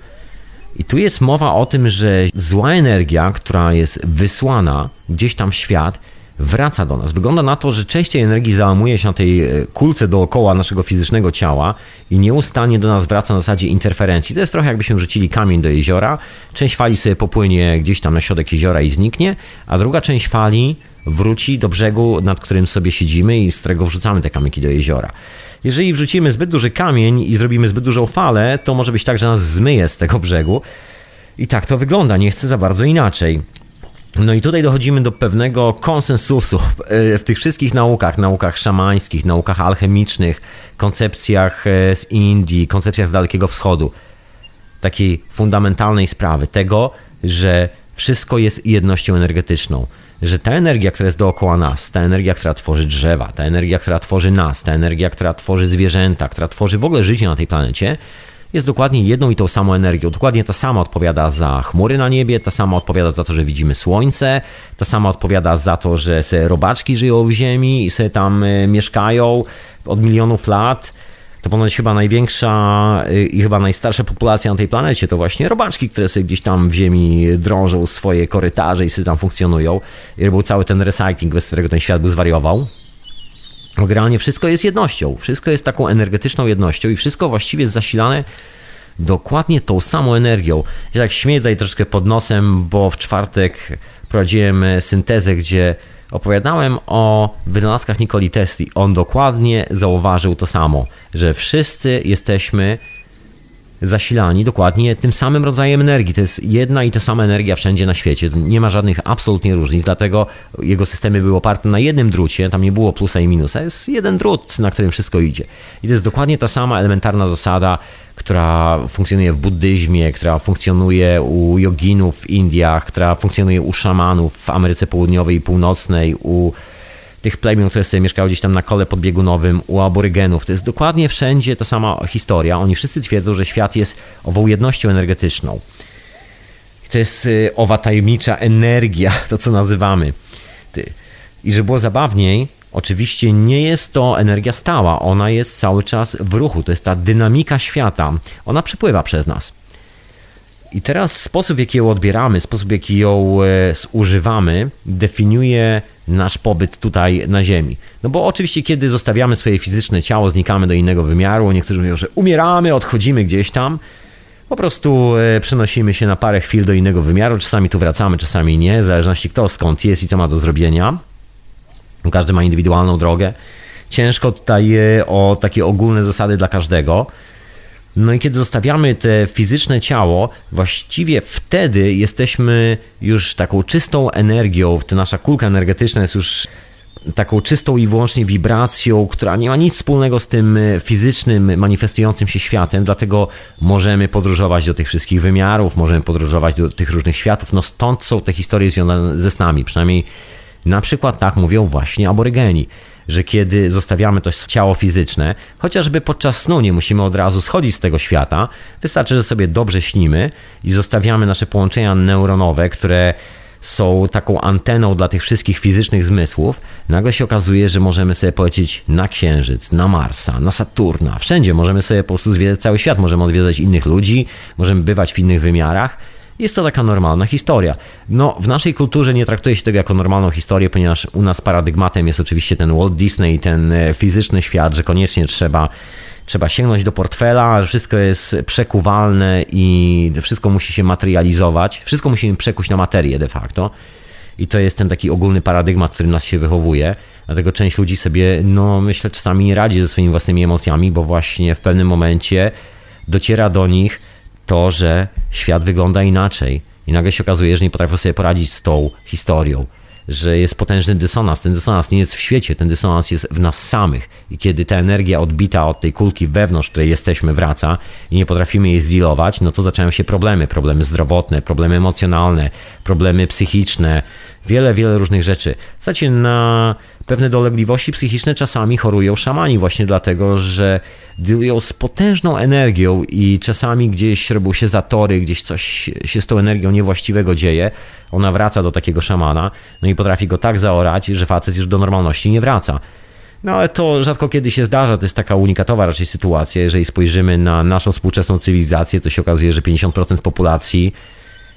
I tu jest mowa o tym, że zła energia, która jest wysłana gdzieś tam w świat, wraca do nas. Wygląda na to, że część tej energii załamuje się na tej e, kulce dookoła naszego fizycznego ciała i nieustannie do nas wraca na zasadzie interferencji. To jest trochę jakbyśmy rzucili kamień do jeziora, część fali sobie popłynie gdzieś tam na środek jeziora i zniknie, a druga część fali wróci do brzegu, nad którym sobie siedzimy i z którego wrzucamy te kamyki do jeziora. Jeżeli wrzucimy zbyt duży kamień i zrobimy zbyt dużą falę, to może być tak, że nas zmyje z tego brzegu. I tak to wygląda, nie chcę za bardzo inaczej. No i tutaj dochodzimy do pewnego konsensusu e, w tych wszystkich naukach, naukach szamańskich, naukach alchemicznych, koncepcjach e, z Indii, koncepcjach z Dalekiego Wschodu. Takiej fundamentalnej sprawy tego, że wszystko jest jednością energetyczną. Że ta energia, która jest dookoła nas, ta energia, która tworzy drzewa, ta energia, która tworzy nas, ta energia, która tworzy zwierzęta, która tworzy w ogóle życie na tej planecie, jest dokładnie jedną i tą samą energią. Dokładnie ta sama odpowiada za chmury na niebie, ta sama odpowiada za to, że widzimy słońce, ta sama odpowiada za to, że se robaczki żyją w ziemi i sobie tam e, mieszkają od milionów lat. To ponoć chyba największa e, i chyba najstarsza populacja na tej planecie to właśnie robaczki, które sobie gdzieś tam w ziemi drążą swoje korytarze i sobie tam funkcjonują. I robią cały ten recycling, bez którego ten świat by zwariował. Generalnie wszystko jest jednością, wszystko jest taką energetyczną jednością i wszystko właściwie jest zasilane dokładnie tą samą energią. Ja tak śmieję tutaj troszkę pod nosem, bo w czwartek prowadziłem syntezę, gdzie opowiadałem o wynalazkach Nikoli Tesli. On dokładnie zauważył to samo, że wszyscy jesteśmy zasilani dokładnie tym samym rodzajem energii. To jest jedna i ta sama energia wszędzie na świecie. Nie ma żadnych absolutnie różnic, dlatego jego systemy były oparte na jednym drucie, tam nie było plusa i minusa. Jest jeden drut, na którym wszystko idzie. I to jest dokładnie ta sama elementarna zasada, która funkcjonuje w buddyzmie, która funkcjonuje u joginów w Indiach, która funkcjonuje u szamanów w Ameryce Południowej i Północnej, u tych plemion, które sobie mieszkały gdzieś tam na kole podbiegunowym, u aborygenów. To jest dokładnie wszędzie ta sama historia. Oni wszyscy twierdzą, że świat jest ową jednością energetyczną. To jest y, owa tajemnicza energia, to co nazywamy. I żeby było zabawniej, oczywiście nie jest to energia stała, ona jest cały czas w ruchu, to jest ta dynamika świata, ona przepływa przez nas. I teraz sposób, w jaki ją odbieramy, sposób, w jaki ją e, zużywamy, definiuje nasz pobyt tutaj na Ziemi. No bo oczywiście, kiedy zostawiamy swoje fizyczne ciało, znikamy do innego wymiaru, niektórzy mówią, że umieramy, odchodzimy gdzieś tam, po prostu e, przenosimy się na parę chwil do innego wymiaru, czasami tu wracamy, czasami nie, w zależności kto skąd jest i co ma do zrobienia. Każdy ma indywidualną drogę. Ciężko tutaj e, o takie ogólne zasady dla każdego. No i kiedy zostawiamy te fizyczne ciało, właściwie wtedy jesteśmy już taką czystą energią, ta nasza kulka energetyczna jest już taką czystą i wyłącznie wibracją, która nie ma nic wspólnego z tym fizycznym, manifestującym się światem, dlatego możemy podróżować do tych wszystkich wymiarów, możemy podróżować do tych różnych światów. No stąd są te historie związane ze snami, przynajmniej na przykład tak mówią właśnie aborygeni że kiedy zostawiamy to ciało fizyczne, chociażby podczas snu nie musimy od razu schodzić z tego świata, wystarczy, że sobie dobrze śnimy i zostawiamy nasze połączenia neuronowe, które są taką anteną dla tych wszystkich fizycznych zmysłów, nagle się okazuje, że możemy sobie polecieć na Księżyc, na Marsa, na Saturna, wszędzie możemy sobie po prostu zwiedzać cały świat, możemy odwiedzać innych ludzi, możemy bywać w innych wymiarach jest to taka normalna historia. No, w naszej kulturze nie traktuje się tego jako normalną historię, ponieważ u nas paradygmatem jest oczywiście ten Walt Disney, ten e, fizyczny świat, że koniecznie trzeba trzeba sięgnąć do portfela, wszystko jest przekuwalne i wszystko musi się materializować, wszystko musimy przekuć na materię de facto. I to jest ten taki ogólny paradygmat, który nas się wychowuje. Dlatego część ludzi sobie, no myślę, czasami nie radzi ze swoimi własnymi emocjami, bo właśnie w pewnym momencie dociera do nich, to, że świat wygląda inaczej i nagle się okazuje, że nie potrafią sobie poradzić z tą historią, że jest potężny dysonans. Ten dysonans nie jest w świecie, ten dysonans jest w nas samych. I kiedy ta energia odbita od tej kulki wewnątrz, której jesteśmy, wraca i nie potrafimy jej zdealować, no to zaczynają się problemy. Problemy zdrowotne, problemy emocjonalne, problemy psychiczne, wiele, wiele różnych rzeczy. Zasadzie na pewne dolegliwości psychiczne czasami chorują szamani właśnie dlatego, że dealują z potężną energią i czasami gdzieś robią się zatory, gdzieś coś się z tą energią niewłaściwego dzieje, ona wraca do takiego szamana, no i potrafi go tak zaorać, że facet już do normalności nie wraca. No ale to rzadko kiedy się zdarza, to jest taka unikatowa raczej sytuacja. Jeżeli spojrzymy na naszą współczesną cywilizację, to się okazuje, że 50% populacji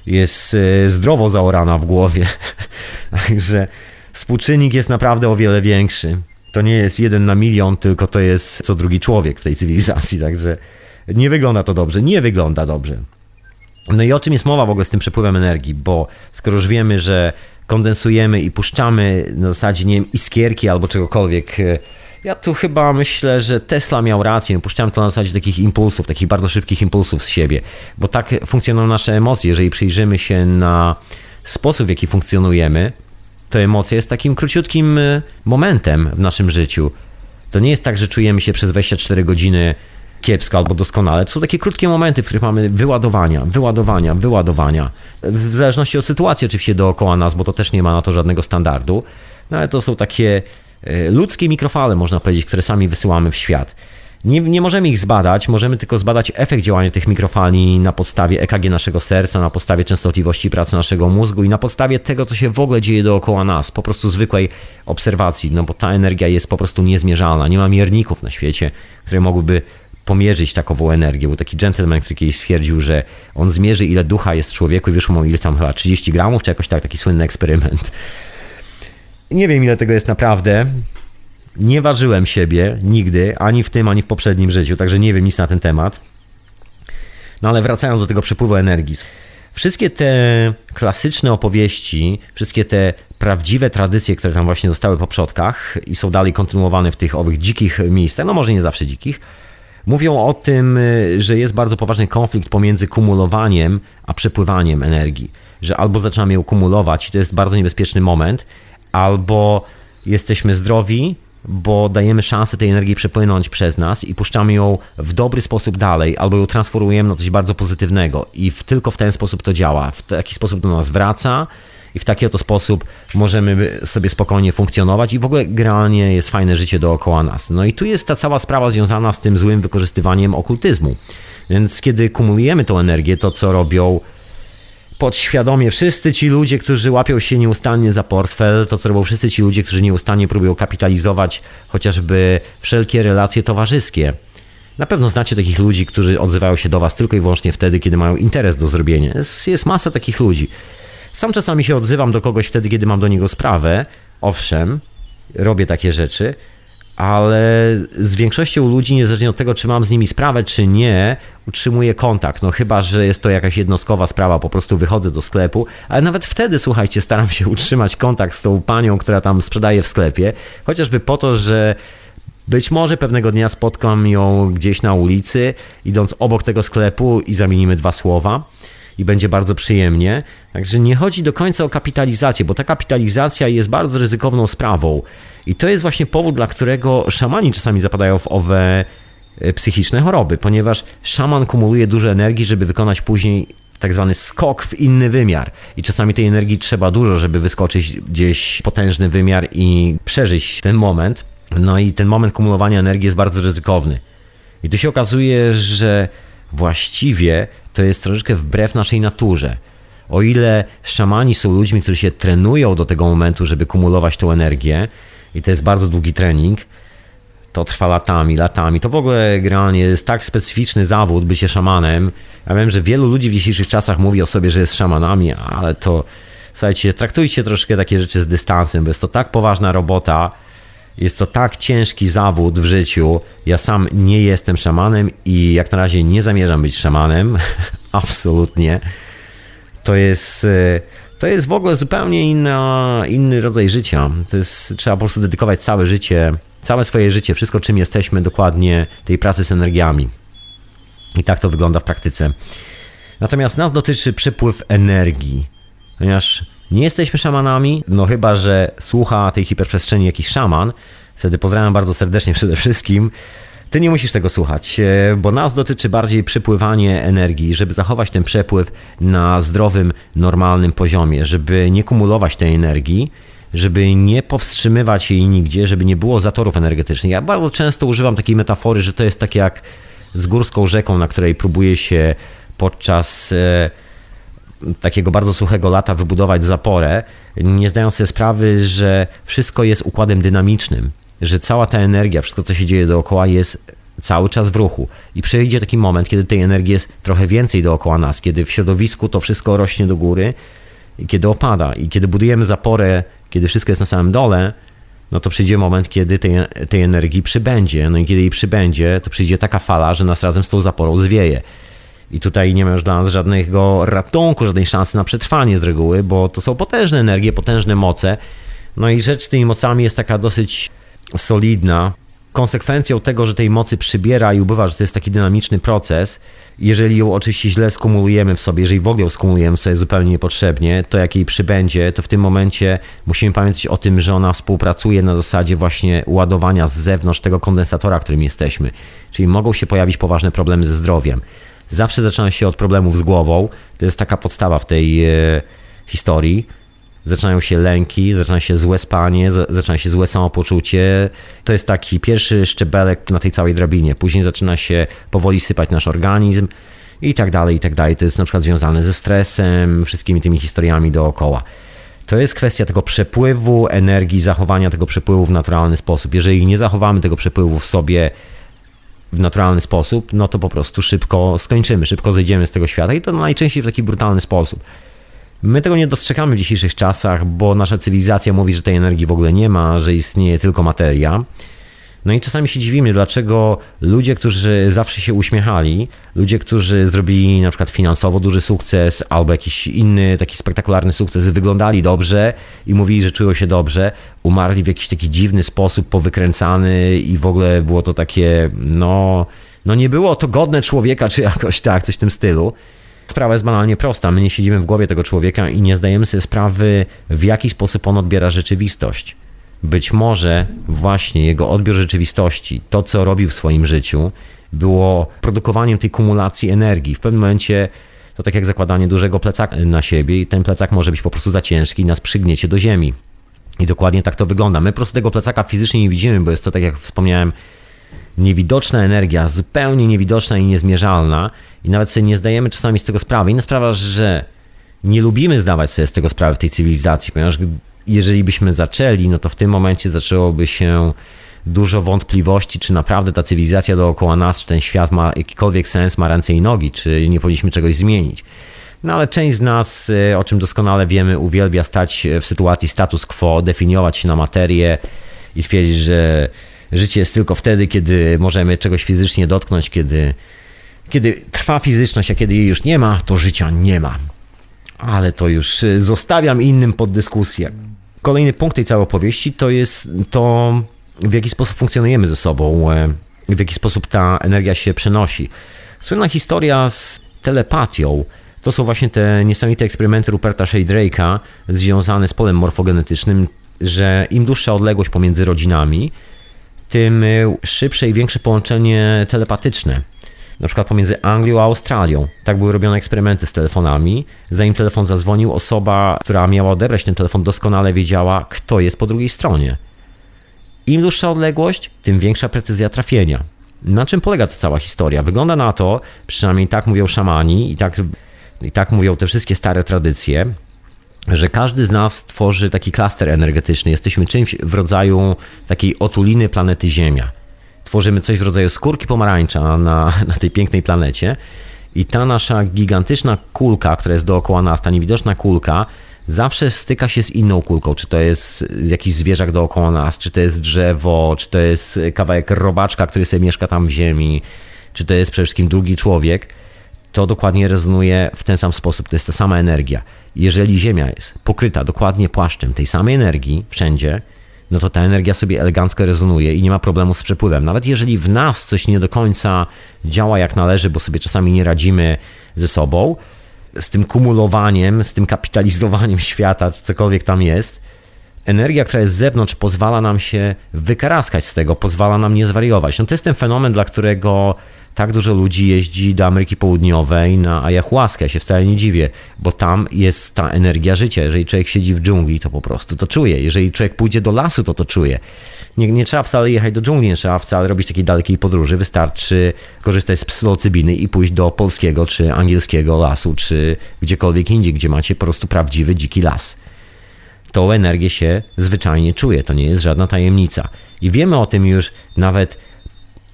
jest e, zdrowo zaorana w głowie. Także współczynnik jest naprawdę o wiele większy. To nie jest jeden na milion, tylko to jest co drugi człowiek w tej cywilizacji, także nie wygląda to dobrze, nie wygląda dobrze. No i o czym jest mowa w ogóle z tym przepływem energii, bo skoro już wiemy, że kondensujemy i puszczamy na zasadzie, nie wiem, iskierki albo czegokolwiek, e, ja tu chyba myślę, że Tesla miał rację. Puszczałem to na zasadzie takich impulsów, takich bardzo szybkich impulsów z siebie, bo tak funkcjonują nasze emocje. Jeżeli przyjrzymy się na sposób, w jaki funkcjonujemy, to emocja jest takim króciutkim e, momentem w naszym życiu. To nie jest tak, że czujemy się przez 24 godziny kiepsko albo doskonale. To są takie krótkie momenty, w których mamy wyładowania, wyładowania, wyładowania. W zależności od sytuacji oczywiście dookoła nas, bo to też nie ma na to żadnego standardu. No ale to są takie ludzkie mikrofale, można powiedzieć, które sami wysyłamy w świat. Nie, nie możemy ich zbadać, możemy tylko zbadać efekt działania tych mikrofali na podstawie EKG naszego serca, na podstawie częstotliwości pracy naszego mózgu i na podstawie tego, co się w ogóle dzieje dookoła nas, po prostu zwykłej obserwacji, no bo ta energia jest po prostu niezmierzalna. Nie ma mierników na świecie, które mogłyby pomierzyć takową energię. Był taki gentleman, który kiedyś stwierdził, że on zmierzy ile ducha jest w człowieku i wyszło mu ile tam chyba 30 gramów, czy jakoś tak, taki słynny eksperyment. Nie wiem ile tego jest naprawdę. Nie ważyłem siebie nigdy, ani w tym, ani w poprzednim życiu, także nie wiem nic na ten temat. No ale wracając do tego przepływu energii. Wszystkie te klasyczne opowieści, wszystkie te prawdziwe tradycje, które tam właśnie zostały po przodkach i są dalej kontynuowane w tych owych dzikich miejscach, no może nie zawsze dzikich, mówią o tym, że jest bardzo poważny konflikt pomiędzy kumulowaniem a przepływaniem energii. Że albo zaczynamy ją kumulować i to jest bardzo niebezpieczny moment, albo jesteśmy zdrowi, bo dajemy szansę tej energii przepłynąć przez nas i puszczamy ją w dobry sposób dalej, albo ją transformujemy na coś bardzo pozytywnego i w, tylko w ten sposób to działa. W taki sposób do nas wraca i w taki oto sposób możemy sobie spokojnie funkcjonować i w ogóle generalnie jest fajne życie dookoła nas. No i tu jest ta cała sprawa związana z tym złym wykorzystywaniem okultyzmu. Więc kiedy kumulujemy tą energię, to co robią podświadomie wszyscy ci ludzie, którzy łapią się nieustannie za portfel, to co robią wszyscy ci ludzie, którzy nieustannie próbują kapitalizować chociażby wszelkie relacje towarzyskie. Na pewno znacie takich ludzi, którzy odzywają się do Was tylko i wyłącznie wtedy, kiedy mają interes do zrobienia. Jest, jest masa takich ludzi. Sam czasami się odzywam do kogoś wtedy, kiedy mam do niego sprawę. Owszem, robię takie rzeczy, ale z większością ludzi, niezależnie od tego, czy mam z nimi sprawę, czy nie, utrzymuję kontakt. No chyba, że jest to jakaś jednostkowa sprawa, po prostu wychodzę do sklepu, ale nawet wtedy, słuchajcie, staram się utrzymać kontakt z tą panią, która tam sprzedaje w sklepie, chociażby po to, że być może pewnego dnia spotkam ją gdzieś na ulicy, idąc obok tego sklepu i zamienimy dwa słowa i będzie bardzo przyjemnie. Także nie chodzi do końca o kapitalizację, bo ta kapitalizacja jest bardzo ryzykowną sprawą. I to jest właśnie powód, dla którego szamani czasami zapadają w owe psychiczne choroby, ponieważ szaman kumuluje dużo energii, żeby wykonać później tak zwany skok w inny wymiar. I czasami tej energii trzeba dużo, żeby wyskoczyć gdzieś potężny wymiar i przeżyć ten moment. No i ten moment kumulowania energii jest bardzo ryzykowny. I tu się okazuje, że właściwie to jest troszeczkę wbrew naszej naturze. O ile szamani są ludźmi, którzy się trenują do tego momentu, żeby kumulować tą energię, i to jest bardzo długi trening, to trwa latami, latami. To w ogóle generalnie jest tak specyficzny zawód bycie szamanem. Ja wiem, że wielu ludzi w dzisiejszych czasach mówi o sobie, że jest szamanami, ale to słuchajcie, traktujcie troszkę takie rzeczy z dystansem, bo jest to tak poważna robota, jest to tak ciężki zawód w życiu. Ja sam nie jestem szamanem i jak na razie nie zamierzam być szamanem. Absolutnie. To jest, e, to jest w ogóle zupełnie inna, inny rodzaj życia. To jest, trzeba po prostu dedykować całe życie, całe swoje życie, wszystko czym jesteśmy dokładnie tej pracy z energiami. I tak to wygląda w praktyce. Natomiast nas dotyczy przepływ energii, ponieważ nie jesteśmy szamanami, no chyba, że słucha tej hiperprzestrzeni jakiś szaman. Wtedy pozdrawiam bardzo serdecznie przede wszystkim. Ty nie musisz tego słuchać, e, bo nas dotyczy bardziej przepływanie energii, żeby zachować ten przepływ na zdrowym, normalnym poziomie, żeby nie kumulować tej energii, żeby nie powstrzymywać jej nigdzie, żeby nie było zatorów energetycznych. Ja bardzo często używam takiej metafory, że to jest tak jak z górską rzeką, na której próbuje się podczas e, takiego bardzo suchego lata wybudować zaporę, nie zdając sobie sprawy, że wszystko jest układem dynamicznym, że cała ta energia, wszystko co się dzieje dookoła jest cały czas w ruchu. I przyjdzie taki moment, kiedy tej energii jest trochę więcej dookoła nas, kiedy w środowisku to wszystko rośnie do góry kiedy opada. I kiedy budujemy zaporę, kiedy wszystko jest na samym dole, no to przyjdzie moment, kiedy tej, tej energii przybędzie. No i kiedy jej przybędzie, to przyjdzie taka fala, że nas razem z tą zaporą zwieje. I tutaj nie ma już dla nas żadnego ratunku, żadnej szansy na przetrwanie z reguły, bo to są potężne energie, potężne moce. No i rzecz z tymi mocami jest taka dosyć solidna. Konsekwencją tego, że tej mocy przybiera i ubywa, że to jest taki dynamiczny proces, jeżeli ją oczywiście źle skumulujemy w sobie, jeżeli w ogóle ją skumulujemy sobie zupełnie niepotrzebnie, to jak jej przybędzie, to w tym momencie musimy pamiętać o tym, że ona współpracuje na zasadzie właśnie ładowania z zewnątrz tego kondensatora, którym jesteśmy. Czyli mogą się pojawić poważne problemy ze zdrowiem. Zawsze zaczyna się od problemów z głową. To jest taka podstawa w tej e, historii. Zaczynają się lęki, zaczyna się złe spanie, zaczyna się złe samopoczucie. To jest taki pierwszy szczebelek na tej całej drabinie. Później zaczyna się powoli sypać nasz organizm i tak dalej, i tak dalej. To jest na przykład związane ze stresem, wszystkimi tymi historiami dookoła. To jest kwestia tego przepływu energii, zachowania tego przepływu w naturalny sposób. Jeżeli nie zachowamy tego przepływu w sobie w naturalny sposób, no to po prostu szybko skończymy, szybko zejdziemy z tego świata i to najczęściej w taki brutalny sposób. My tego nie dostrzegamy w dzisiejszych czasach, bo nasza cywilizacja mówi, że tej energii w ogóle nie ma, że istnieje tylko materia. No i czasami się dziwimy, dlaczego ludzie, którzy zawsze się uśmiechali, ludzie, którzy zrobili na przykład finansowo duży sukces albo jakiś inny taki spektakularny sukces, wyglądali dobrze i mówili, że czują się dobrze, umarli w jakiś taki dziwny sposób, powykręcany i w ogóle było to takie, no, no nie było to godne człowieka, czy jakoś tak, coś w tym stylu. Sprawa jest banalnie prosta. My nie siedzimy w głowie tego człowieka i nie zdajemy sobie sprawy, w jaki sposób on odbiera rzeczywistość. Być może właśnie jego odbiór rzeczywistości, to co robił w swoim życiu, było produkowaniem tej kumulacji energii. W pewnym momencie to tak jak zakładanie dużego plecaka na siebie i ten plecak może być po prostu za ciężki i nas przygniecie do ziemi. I dokładnie tak to wygląda. My po prostu tego plecaka fizycznie nie widzimy, bo jest to, tak jak wspomniałem, niewidoczna energia, zupełnie niewidoczna i niezmierzalna i nawet sobie nie zdajemy czasami z tego sprawy. Inna sprawa, że nie lubimy zdawać sobie z tego sprawy w tej cywilizacji, ponieważ jeżeli byśmy zaczęli, no to w tym momencie zaczęłoby się dużo wątpliwości, czy naprawdę ta cywilizacja dookoła nas, czy ten świat ma jakikolwiek sens, ma ręce i nogi, czy nie powinniśmy czegoś zmienić. No ale część z nas, e, o czym doskonale wiemy, uwielbia stać w sytuacji status quo, definiować się na materię i twierdzić, że życie jest tylko wtedy, kiedy możemy czegoś fizycznie dotknąć, kiedy, kiedy trwa fizyczność, a kiedy jej już nie ma, to życia nie ma. Ale to już e, zostawiam innym pod dyskusję. Kolejny punkt tej całej opowieści to jest to, w jaki sposób funkcjonujemy ze sobą, e, w jaki sposób ta energia się przenosi. Słynna historia z telepatią to są właśnie te niesamowite eksperymenty Ruperta Sheldrake'a związane z polem morfogenetycznym, że im dłuższa odległość pomiędzy rodzinami, tym e, szybsze i większe połączenie telepatyczne na przykład pomiędzy Anglią a Australią. Tak były robione eksperymenty z telefonami. Zanim telefon zadzwonił, osoba, która miała odebrać ten telefon, doskonale wiedziała, kto jest po drugiej stronie. Im dłuższa odległość, tym większa precyzja trafienia. Na czym polega ta cała historia? Wygląda na to, przynajmniej tak mówią szamani i tak, i tak mówią te wszystkie stare tradycje, że każdy z nas tworzy taki klaster energetyczny. Jesteśmy czymś w rodzaju takiej otuliny planety Ziemia tworzymy coś w rodzaju skórki pomarańcza na, na tej pięknej planecie i ta nasza gigantyczna kulka, która jest dookoła nas, ta niewidoczna kulka, zawsze styka się z inną kulką, czy to jest jakiś zwierzak dookoła nas, czy to jest drzewo, czy to jest kawałek robaczka, który sobie mieszka tam w ziemi, czy to jest przede wszystkim drugi człowiek, to dokładnie rezonuje w ten sam sposób, to jest ta sama energia. Jeżeli Ziemia jest pokryta dokładnie płaszczem tej samej energii wszędzie, no to ta energia sobie elegancko rezonuje i nie ma problemu z przepływem. Nawet jeżeli w nas coś nie do końca działa jak należy, bo sobie czasami nie radzimy ze sobą, z tym kumulowaniem, z tym kapitalizowaniem świata, czy cokolwiek tam jest, energia, która jest z zewnątrz, pozwala nam się wykaraskać z tego, pozwala nam nie zwariować. No to jest ten fenomen, dla którego tak dużo ludzi jeździ do Ameryki Południowej na ayahuaskę. Ja się wcale nie dziwię, bo tam jest ta energia życia. Jeżeli człowiek siedzi w dżungli, to po prostu to czuje. Jeżeli człowiek pójdzie do lasu, to to czuje. Nie, nie trzeba wcale jechać do dżungli, nie trzeba wcale robić takiej dalekiej podróży. Wystarczy korzystać z psylocybiny i pójść do polskiego czy angielskiego lasu, czy gdziekolwiek indziej, gdzie macie po prostu prawdziwy dziki las. Tą energię się zwyczajnie czuje, to nie jest żadna tajemnica. I wiemy o tym już nawet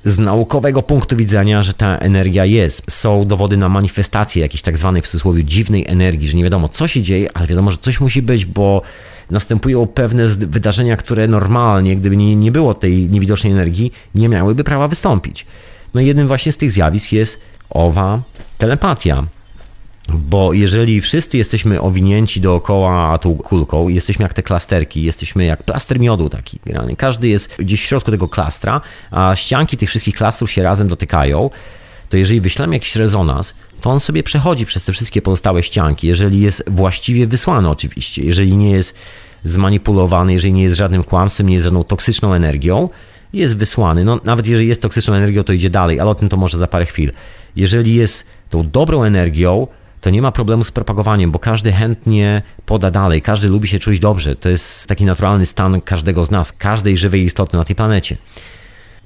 z naukowego punktu widzenia, że ta energia jest. Są dowody na manifestację jakiejś tak zwanej w cudzysłowie dziwnej energii, że nie wiadomo co się dzieje, ale wiadomo, że coś musi być, bo następują pewne wydarzenia, które normalnie, gdyby nie, nie było tej niewidocznej energii, nie miałyby prawa wystąpić. No i jednym właśnie z tych zjawisk jest owa telepatia. Bo jeżeli wszyscy jesteśmy owinięci dookoła tą kulką, jesteśmy jak te klasterki, jesteśmy jak plaster miodu taki. Każdy jest gdzieś w środku tego klastra, a ścianki tych wszystkich klastrów się razem dotykają, to jeżeli wyślemy jakiś rezonans, to on sobie przechodzi przez te wszystkie pozostałe ścianki, jeżeli jest właściwie wysłany oczywiście, jeżeli nie jest zmanipulowany, jeżeli nie jest żadnym kłamstwem, nie jest żadną toksyczną energią, jest wysłany. No, nawet jeżeli jest toksyczną energią, to idzie dalej, ale o tym to może za parę chwil. Jeżeli jest tą dobrą energią, to nie ma problemu z propagowaniem, bo każdy chętnie poda dalej, każdy lubi się czuć dobrze. To jest taki naturalny stan każdego z nas, każdej żywej istoty na tej planecie.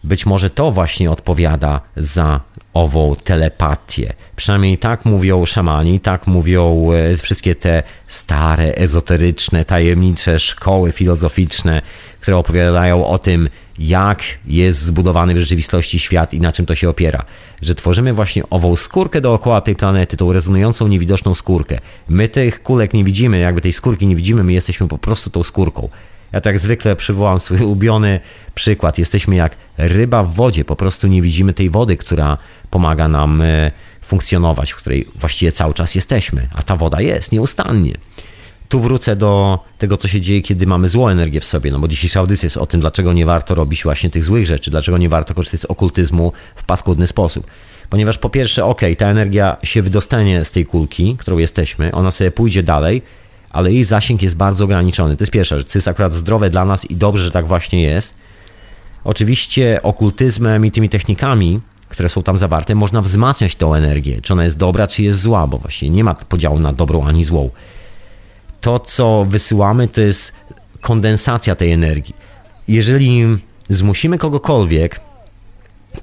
Być może to właśnie odpowiada za ową telepatię. Przynajmniej tak mówią szamani, tak mówią e, wszystkie te stare, ezoteryczne, tajemnicze szkoły filozoficzne, które opowiadają o tym, jak jest zbudowany w rzeczywistości świat i na czym to się opiera. Że tworzymy właśnie ową skórkę dookoła tej planety, tą rezonującą, niewidoczną skórkę. My tych kulek nie widzimy, jakby tej skórki nie widzimy, my jesteśmy po prostu tą skórką. Ja tak zwykle przywołam swój ulubiony przykład. Jesteśmy jak ryba w wodzie, po prostu nie widzimy tej wody, która pomaga nam e, funkcjonować, w której właściwie cały czas jesteśmy, a ta woda jest nieustannie tu wrócę do tego, co się dzieje, kiedy mamy złą energię w sobie, no bo dzisiejsza audycja jest o tym, dlaczego nie warto robić właśnie tych złych rzeczy, dlaczego nie warto korzystać z okultyzmu w paskudny sposób. Ponieważ po pierwsze, ok, ta energia się wydostanie z tej kulki, którą jesteśmy, ona sobie pójdzie dalej, ale jej zasięg jest bardzo ograniczony. To jest pierwsza rzecz, co jest akurat zdrowe dla nas i dobrze, że tak właśnie jest. Oczywiście okultyzmem i tymi technikami, które są tam zawarte, można wzmacniać tą energię, czy ona jest dobra, czy jest zła, bo właśnie nie ma podziału na dobrą ani złą to, co wysyłamy, to jest kondensacja tej energii. Jeżeli zmusimy kogokolwiek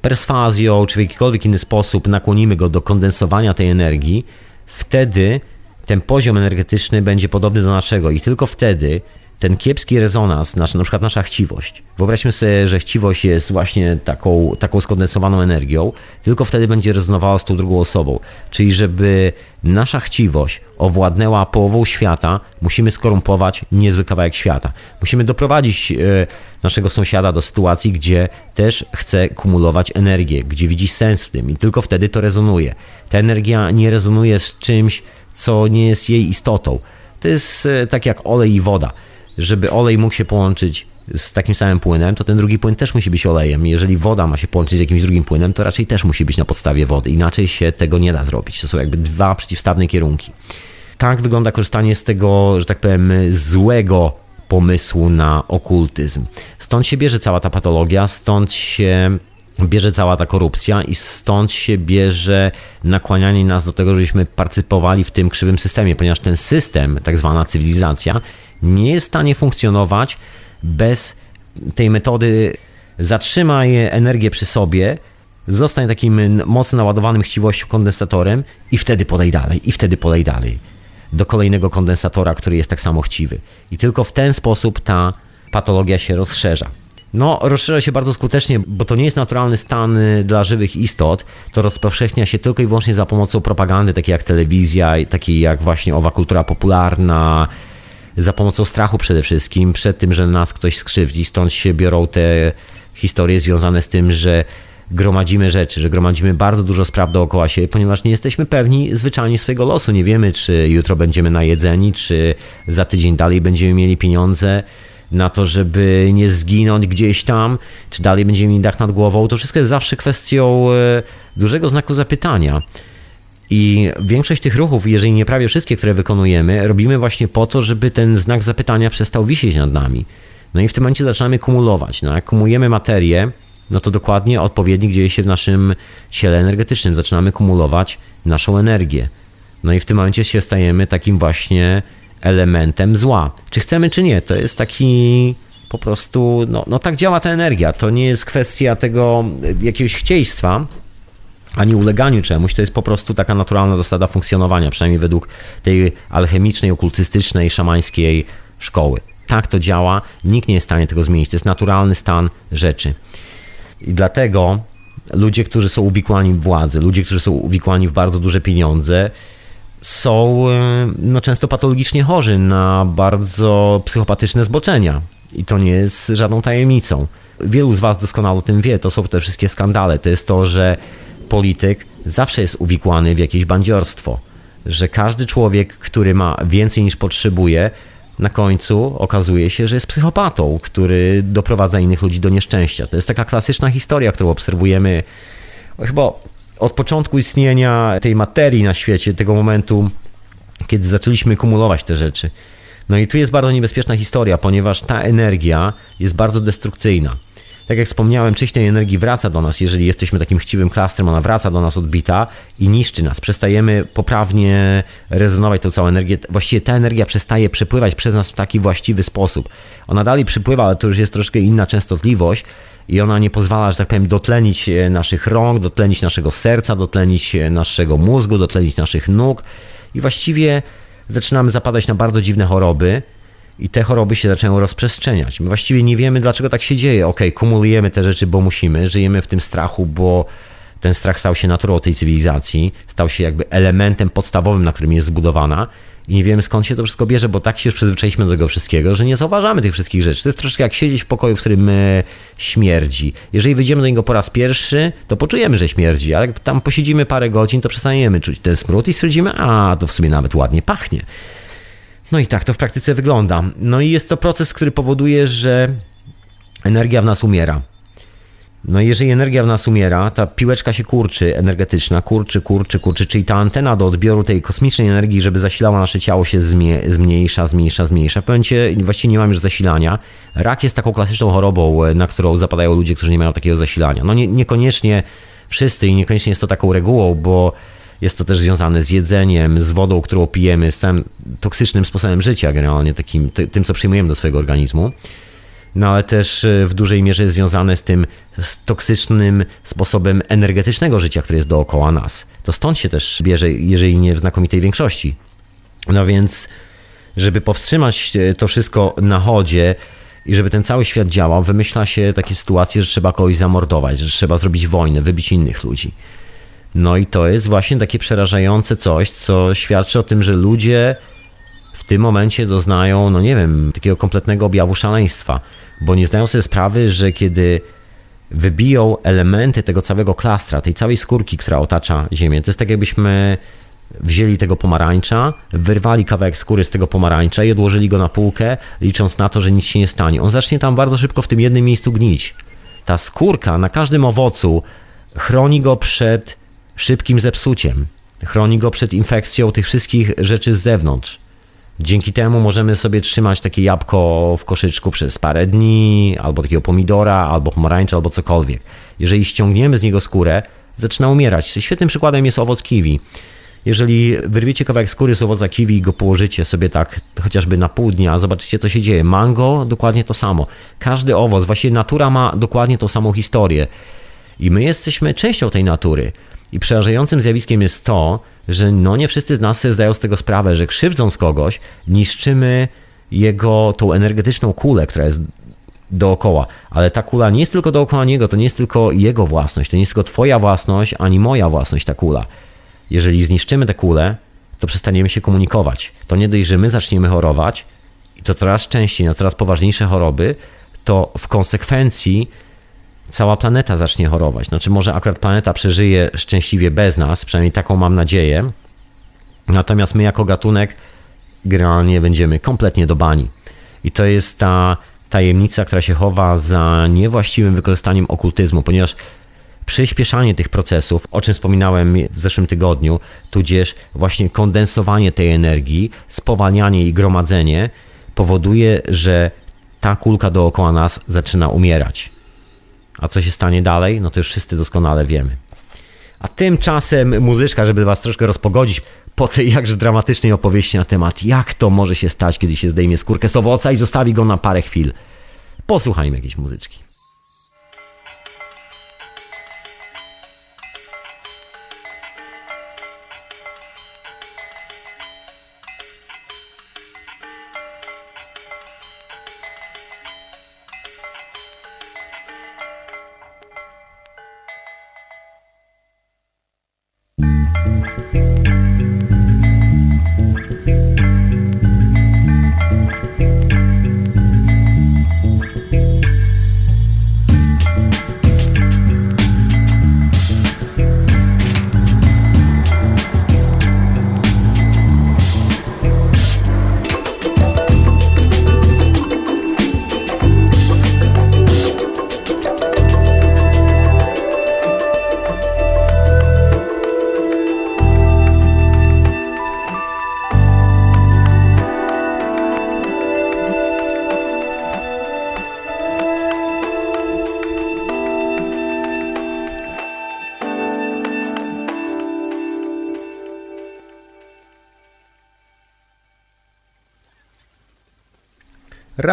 perswazją czy w jakikolwiek inny sposób nakłonimy go do kondensowania tej energii, wtedy ten poziom energetyczny będzie podobny do naszego i tylko wtedy ten kiepski rezonans, nasz, na przykład nasza chciwość. Wyobraźmy sobie, że chciwość jest właśnie taką, taką skondensowaną energią, tylko wtedy będzie rezonowała z tą drugą osobą. Czyli żeby nasza chciwość owładnęła połową świata, musimy skorumpować niezły kawałek świata. Musimy doprowadzić e, naszego sąsiada do sytuacji, gdzie też chce kumulować energię, gdzie widzi sens w tym i tylko wtedy to rezonuje. Ta energia nie rezonuje z czymś, co nie jest jej istotą. To jest e, tak jak olej i woda żeby olej mógł się połączyć z takim samym płynem, to ten drugi płyn też musi być olejem. Jeżeli woda ma się połączyć z jakimś drugim płynem, to raczej też musi być na podstawie wody. Inaczej się tego nie da zrobić. To są jakby dwa przeciwstawne kierunki. Tak wygląda korzystanie z tego, że tak powiem, złego pomysłu na okultyzm. Stąd się bierze cała ta patologia, stąd się bierze cała ta korupcja i stąd się bierze nakłanianie nas do tego, żebyśmy partycypowali w tym krzywym systemie, ponieważ ten system, tak zwana cywilizacja, nie jest w stanie funkcjonować bez tej metody zatrzymaj energię przy sobie, zostań takim mocno naładowanym chciwością kondensatorem i wtedy podaj dalej, i wtedy podaj dalej do kolejnego kondensatora, który jest tak samo chciwy. I tylko w ten sposób ta patologia się rozszerza. No, rozszerza się bardzo skutecznie, bo to nie jest naturalny stan y, dla żywych istot. To rozpowszechnia się tylko i wyłącznie za pomocą propagandy, takiej jak telewizja, takiej jak właśnie owa kultura popularna, za pomocą strachu przede wszystkim, przed tym, że nas ktoś skrzywdzi. Stąd się biorą te historie związane z tym, że gromadzimy rzeczy, że gromadzimy bardzo dużo spraw dookoła siebie, ponieważ nie jesteśmy pewni zwyczajnie swojego losu. Nie wiemy, czy jutro będziemy najedzeni, czy za tydzień dalej będziemy mieli pieniądze na to, żeby nie zginąć gdzieś tam, czy dalej będziemy mieli dach nad głową. To wszystko jest zawsze kwestią e, dużego znaku zapytania. I większość tych ruchów, jeżeli nie prawie wszystkie, które wykonujemy, robimy właśnie po to, żeby ten znak zapytania przestał wisieć nad nami. No i w tym momencie zaczynamy kumulować. No, jak kumulujemy materię, no to dokładnie odpowiednik dzieje się w naszym ciele energetycznym. Zaczynamy kumulować naszą energię. No i w tym momencie się stajemy takim właśnie elementem zła. Czy chcemy, czy nie, to jest taki po prostu, no, no tak działa ta energia. To nie jest kwestia tego jakiegoś chcieństwa, ani uleganiu czemuś, to jest po prostu taka naturalna zasada funkcjonowania, przynajmniej według tej alchemicznej, okultystycznej, szamańskiej szkoły. Tak to działa, nikt nie jest w stanie tego zmienić. To jest naturalny stan rzeczy. I dlatego ludzie, którzy są uwikłani w władzę, ludzie, którzy są uwikłani w bardzo duże pieniądze, są e, no, często patologicznie chorzy na bardzo psychopatyczne zboczenia. I to nie jest żadną tajemnicą. Wielu z Was doskonale o tym wie, to są te wszystkie skandale. To jest to, że polityk zawsze jest uwikłany w jakieś bandziorstwo. Że każdy człowiek, który ma więcej niż potrzebuje, na końcu okazuje się, że jest psychopatą, który doprowadza innych ludzi do nieszczęścia. To jest taka klasyczna historia, którą obserwujemy chyba od początku istnienia tej materii na świecie, tego momentu, kiedy zaczęliśmy kumulować te rzeczy. No i tu jest bardzo niebezpieczna historia, ponieważ ta energia jest bardzo destrukcyjna. Tak jak wspomniałem, część tej energii wraca do nas, jeżeli jesteśmy takim chciwym klastrem, ona wraca do nas odbita i niszczy nas. Przestajemy poprawnie rezonować tą całą energię. Właściwie ta energia przestaje przepływać przez nas w taki właściwy sposób. Ona dalej przypływa, ale to już jest troszkę inna częstotliwość i ona nie pozwala, że tak powiem, dotlenić e, naszych rąk, dotlenić naszego serca, dotlenić e, naszego mózgu, dotlenić naszych nóg i właściwie zaczynamy zapadać na bardzo dziwne choroby i te choroby się zaczynają rozprzestrzeniać. My właściwie nie wiemy, dlaczego tak się dzieje. Ok, kumulujemy te rzeczy, bo musimy, żyjemy w tym strachu, bo ten strach stał się naturą tej cywilizacji, stał się jakby elementem podstawowym, na którym jest zbudowana i nie wiemy skąd się to wszystko bierze, bo tak się już przyzwyczailiśmy do tego wszystkiego, że nie zauważamy tych wszystkich rzeczy. To jest troszkę jak siedzieć w pokoju, w którym e, śmierdzi. Jeżeli wyjdziemy do niego po raz pierwszy, to poczujemy, że śmierdzi, ale jak tam posiedzimy parę godzin, to przestaniemy czuć ten smród i stwierdzimy, a to w sumie nawet ładnie pachnie. No i tak to w praktyce wygląda. No i jest to proces, który powoduje, że energia w nas umiera. No jeżeli energia w nas umiera, ta piłeczka się kurczy, energetyczna, kurczy, kurczy, kurczy, czyli ta antena do odbioru tej kosmicznej energii, żeby zasilała nasze ciało się zmniejsza, zmniejsza, zmniejsza. W pewnym momencie właściwie nie mamy już zasilania. Rak jest taką klasyczną chorobą, na którą zapadają ludzie, którzy nie mają takiego zasilania. No nie, niekoniecznie wszyscy i niekoniecznie jest to taką regułą, bo jest to też związane z jedzeniem, z wodą, którą pijemy, z tym toksycznym sposobem życia generalnie, takim, tym, co przyjmujemy do swojego organizmu. No ale też e, w dużej mierze jest związane z tym z toksycznym sposobem energetycznego życia, który jest dookoła nas. To stąd się też bierze, jeżeli nie w znakomitej większości. No więc, żeby powstrzymać e, to wszystko na chodzie, i żeby ten cały świat działał, wymyśla się takie sytuacje, że trzeba kogoś zamordować, że trzeba zrobić wojnę, wybić innych ludzi. No i to jest właśnie takie przerażające coś, co świadczy o tym, że ludzie w tym momencie doznają, no nie wiem, takiego kompletnego objawu szaleństwa, bo nie zdają sobie sprawy, że kiedy wybiją elementy tego całego klastra, tej całej skórki, która otacza Ziemię, to jest tak jakbyśmy wzięli tego pomarańcza, wyrwali kawałek skóry z tego pomarańcza i odłożyli go na półkę, licząc na to, że nic się nie stanie. On zacznie tam bardzo szybko w tym jednym miejscu gnić. Ta skórka na każdym owocu chroni go przed szybkim zepsuciem. Chroni go przed infekcją tych wszystkich rzeczy z zewnątrz. Dzięki temu możemy sobie trzymać takie jabłko w koszyczku przez parę dni, albo takiego pomidora, albo pomarańcza, albo cokolwiek. Jeżeli ściągniemy z niego skórę, zaczyna umierać. Świetnym przykładem jest owoc kiwi. Jeżeli wyrwiecie kawałek skóry z owoca kiwi i go położycie sobie tak chociażby na pół dnia, zobaczycie co się dzieje. Mango dokładnie to samo. Każdy owoc, właściwie natura ma dokładnie tą samą historię. I my jesteśmy częścią tej natury. I przerażającym zjawiskiem jest to, że no nie wszyscy z nas sobie zdają z tego sprawę, że krzywdząc kogoś, niszczymy jego tą energetyczną kulę, która jest dookoła. Ale ta kula nie jest tylko dookoła niego, to nie jest tylko jego własność, to nie jest tylko twoja własność, ani moja własność ta kula. Jeżeli zniszczymy tę kulę, to przestaniemy się komunikować. To nie dość, że my zaczniemy chorować i to coraz częściej na coraz poważniejsze choroby, to w konsekwencji cała planeta zacznie chorować. Znaczy może akurat planeta przeżyje szczęśliwie bez nas, przynajmniej taką mam nadzieję. Natomiast my jako gatunek generalnie będziemy kompletnie do bani. I to jest ta tajemnica, która się chowa za niewłaściwym wykorzystaniem okultyzmu, ponieważ przyspieszanie tych procesów, o czym wspominałem w zeszłym tygodniu, tudzież właśnie kondensowanie tej energii, spowalnianie i gromadzenie powoduje, że ta kulka dookoła nas zaczyna umierać. A co się stanie dalej? No to już wszyscy doskonale wiemy. A tymczasem muzyczka, żeby was troszkę rozpogodzić po tej jakże dramatycznej opowieści na temat, jak to może się stać, kiedy się zdejmie skórkę z owoca i zostawi go na parę chwil. Posłuchajmy jakiejś muzyczki.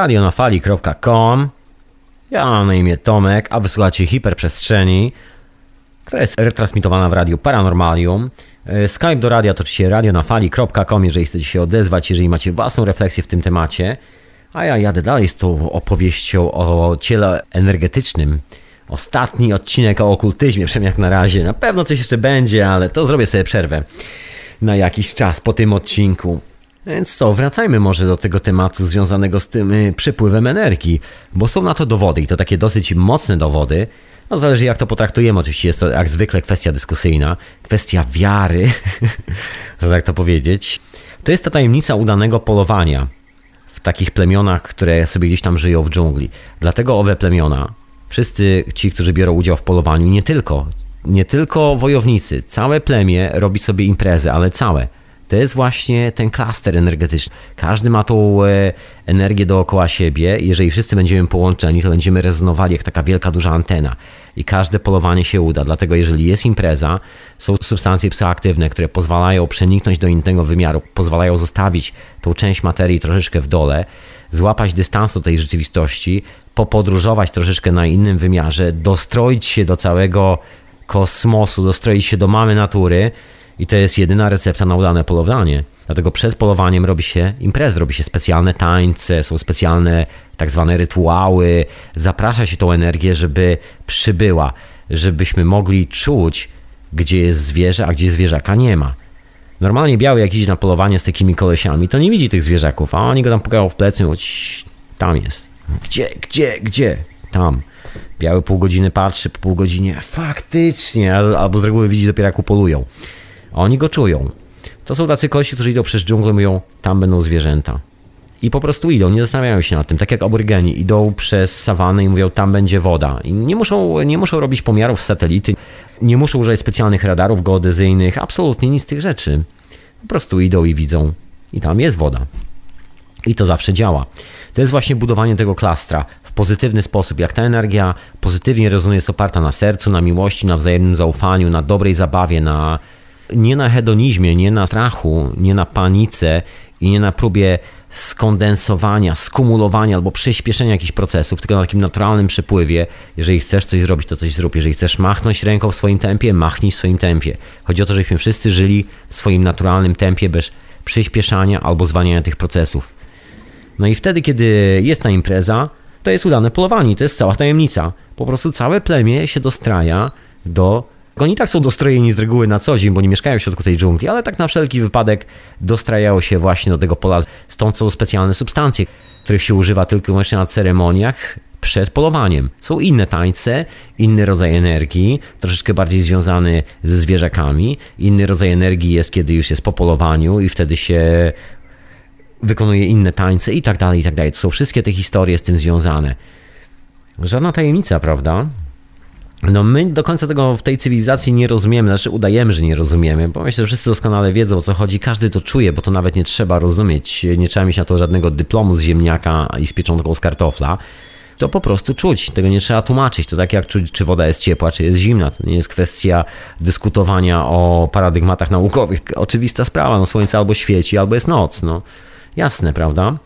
radionafali.com Ja mam na imię Tomek, a wysłuchacie Hiperprzestrzeni, która jest retransmitowana w radiu Paranormalium. E, Skype do radia to oczywiście radionafali.com, jeżeli chcecie się odezwać, jeżeli macie własną refleksję w tym temacie. A ja jadę dalej z tą opowieścią o ciele energetycznym. Ostatni odcinek o okultyzmie, przynajmniej jak na razie. Na pewno coś jeszcze będzie, ale to zrobię sobie przerwę na jakiś czas po tym odcinku. Więc co, wracajmy może do tego tematu związanego z tym y, przepływem energii, bo są na to dowody i to takie dosyć mocne dowody. No zależy jak to potraktujemy, oczywiście jest to jak zwykle kwestia dyskusyjna, kwestia wiary, że tak to powiedzieć. To jest ta tajemnica udanego polowania w takich plemionach, które sobie gdzieś tam żyją w dżungli. Dlatego owe plemiona, wszyscy ci, którzy biorą udział w polowaniu, nie tylko, nie tylko wojownicy, całe plemię robi sobie imprezy, ale całe to jest właśnie ten klaster energetyczny. Każdy ma tą e, energię dookoła siebie. Jeżeli wszyscy będziemy połączeni, to będziemy rezonowali jak taka wielka, duża antena. I każde polowanie się uda. Dlatego jeżeli jest impreza, są substancje psychoaktywne, które pozwalają przeniknąć do innego wymiaru, pozwalają zostawić tą część materii troszeczkę w dole, złapać dystansu tej rzeczywistości, popodróżować troszeczkę na innym wymiarze, dostroić się do całego kosmosu, dostroić się do mamy natury, i to jest jedyna recepta na udane polowanie. Dlatego przed polowaniem robi się imprez, robi się specjalne tańce, są specjalne tak zwane rytuały, zaprasza się tą energię, żeby przybyła, żebyśmy mogli czuć, gdzie jest zwierzę, a gdzie zwierzaka nie ma. Normalnie biały jak idzie na polowanie z takimi kolesiami, to nie widzi tych zwierzaków, a oni go tam pukają w plecy mówią, tam jest. Gdzie, gdzie, gdzie? Tam. Biały pół godziny patrzy, po pół godzinie, faktycznie, albo z reguły widzi dopiero jak upolują. Oni go czują. To są tacy kości, którzy idą przez dżunglę i mówią, tam będą zwierzęta. I po prostu idą, nie zastanawiają się nad tym. Tak jak aborygeni idą przez sawanę i mówią, tam będzie woda. I nie muszą, nie muszą robić pomiarów z satelity, nie muszą używać specjalnych radarów geodezyjnych, absolutnie nic z tych rzeczy. Po prostu idą i widzą, i tam jest woda. I to zawsze działa. To jest właśnie budowanie tego klastra w pozytywny sposób. Jak ta energia pozytywnie rezonuje, jest oparta na sercu, na miłości, na wzajemnym zaufaniu, na dobrej zabawie, na nie na hedonizmie, nie na strachu, nie na panice i nie na próbie skondensowania, skumulowania albo przyspieszenia jakichś procesów, tylko na takim naturalnym przepływie. Jeżeli chcesz coś zrobić, to coś zrób. Jeżeli chcesz machnąć ręką w swoim tempie, machnij w swoim tempie. Chodzi o to, żebyśmy wszyscy żyli w swoim naturalnym tempie bez przyspieszania albo zwalniania tych procesów. No i wtedy, kiedy jest ta impreza, to jest udane polowanie, to jest cała tajemnica. Po prostu całe plemię się dostraja do oni tak są dostrojeni z reguły na co dzień, bo nie mieszkają w środku tej dżungli, ale tak na wszelki wypadek dostrajają się właśnie do tego pola. Stąd są specjalne substancje, których się używa tylko i wyłącznie na ceremoniach przed polowaniem. Są inne tańce, inny rodzaj energii, troszeczkę bardziej związany ze zwierzakami. Inny rodzaj energii jest, kiedy już jest po polowaniu i wtedy się wykonuje inne tańce i tak dalej, i tak dalej. To są wszystkie te historie z tym związane. Żadna tajemnica, prawda? No my do końca tego w tej cywilizacji nie rozumiemy, znaczy udajemy, że nie rozumiemy, bo myślę, że wszyscy doskonale wiedzą o co chodzi, każdy to czuje, bo to nawet nie trzeba rozumieć, nie trzeba mieć na to żadnego dyplomu z ziemniaka i z pieczątką z kartofla, to po prostu czuć, tego nie trzeba tłumaczyć, to tak jak czuć, czy woda jest ciepła, czy jest zimna, to nie jest kwestia dyskutowania o paradygmatach naukowych, oczywista sprawa, no słońce albo świeci, albo jest noc, no jasne, prawda?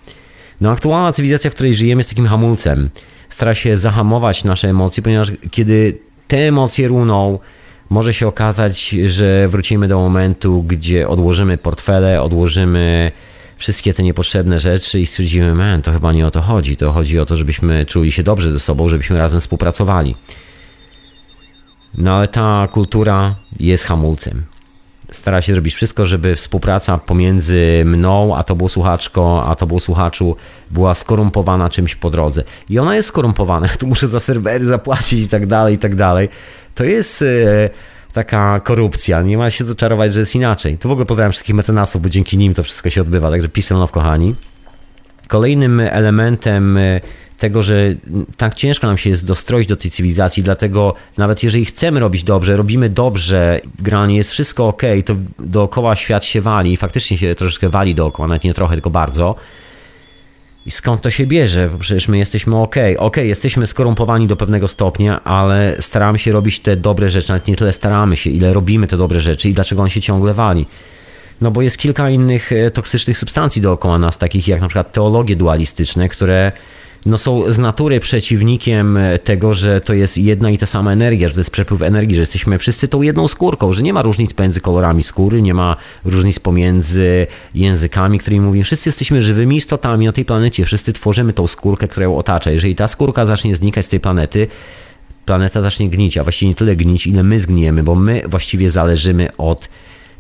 No aktualna cywilizacja, w której żyjemy jest takim hamulcem, stara się zahamować nasze emocje, ponieważ kiedy te emocje runą, może się okazać, że wrócimy do momentu, gdzie odłożymy portfele, odłożymy wszystkie te niepotrzebne rzeczy i stwierdzimy, man, to chyba nie o to chodzi. To chodzi o to, żebyśmy czuli się dobrze ze sobą, żebyśmy razem współpracowali. No ale ta kultura jest hamulcem. Stara się zrobić wszystko, żeby współpraca pomiędzy mną, a tobą słuchaczką, a tobą słuchaczu była skorumpowana czymś po drodze. I ona jest skorumpowana. Tu muszę za serwery zapłacić i tak dalej, i tak dalej. To jest e, taka korupcja. Nie ma się co czarować, że jest inaczej. Tu w ogóle pozdrawiam wszystkich mecenasów, bo dzięki nim to wszystko się odbywa. Także peace love, kochani. Kolejnym elementem e, tego, że tak ciężko nam się jest dostroić do tej cywilizacji, dlatego nawet jeżeli chcemy robić dobrze, robimy dobrze, granie jest wszystko ok, to dookoła świat się wali i faktycznie się troszeczkę wali dookoła, nawet nie trochę, tylko bardzo. I skąd to się bierze? Bo przecież my jesteśmy ok. Ok, jesteśmy skorumpowani do pewnego stopnia, ale staramy się robić te dobre rzeczy, nawet nie tyle staramy się, ile robimy te dobre rzeczy i dlaczego on się ciągle wali. No bo jest kilka innych e, toksycznych substancji dookoła nas, takich jak na przykład teologie dualistyczne, które no są z natury przeciwnikiem e, tego, że to jest jedna i ta sama energia, że to jest przepływ energii, że jesteśmy wszyscy tą jedną skórką, że nie ma różnic pomiędzy kolorami skóry, nie ma różnic pomiędzy językami, którymi mówimy. Wszyscy jesteśmy żywymi istotami na tej planecie, wszyscy tworzymy tą skórkę, która ją otacza. Jeżeli ta skórka zacznie znikać z tej planety, planeta zacznie gnić, a właściwie nie tyle gnić, ile my zgniemy, bo my właściwie zależymy od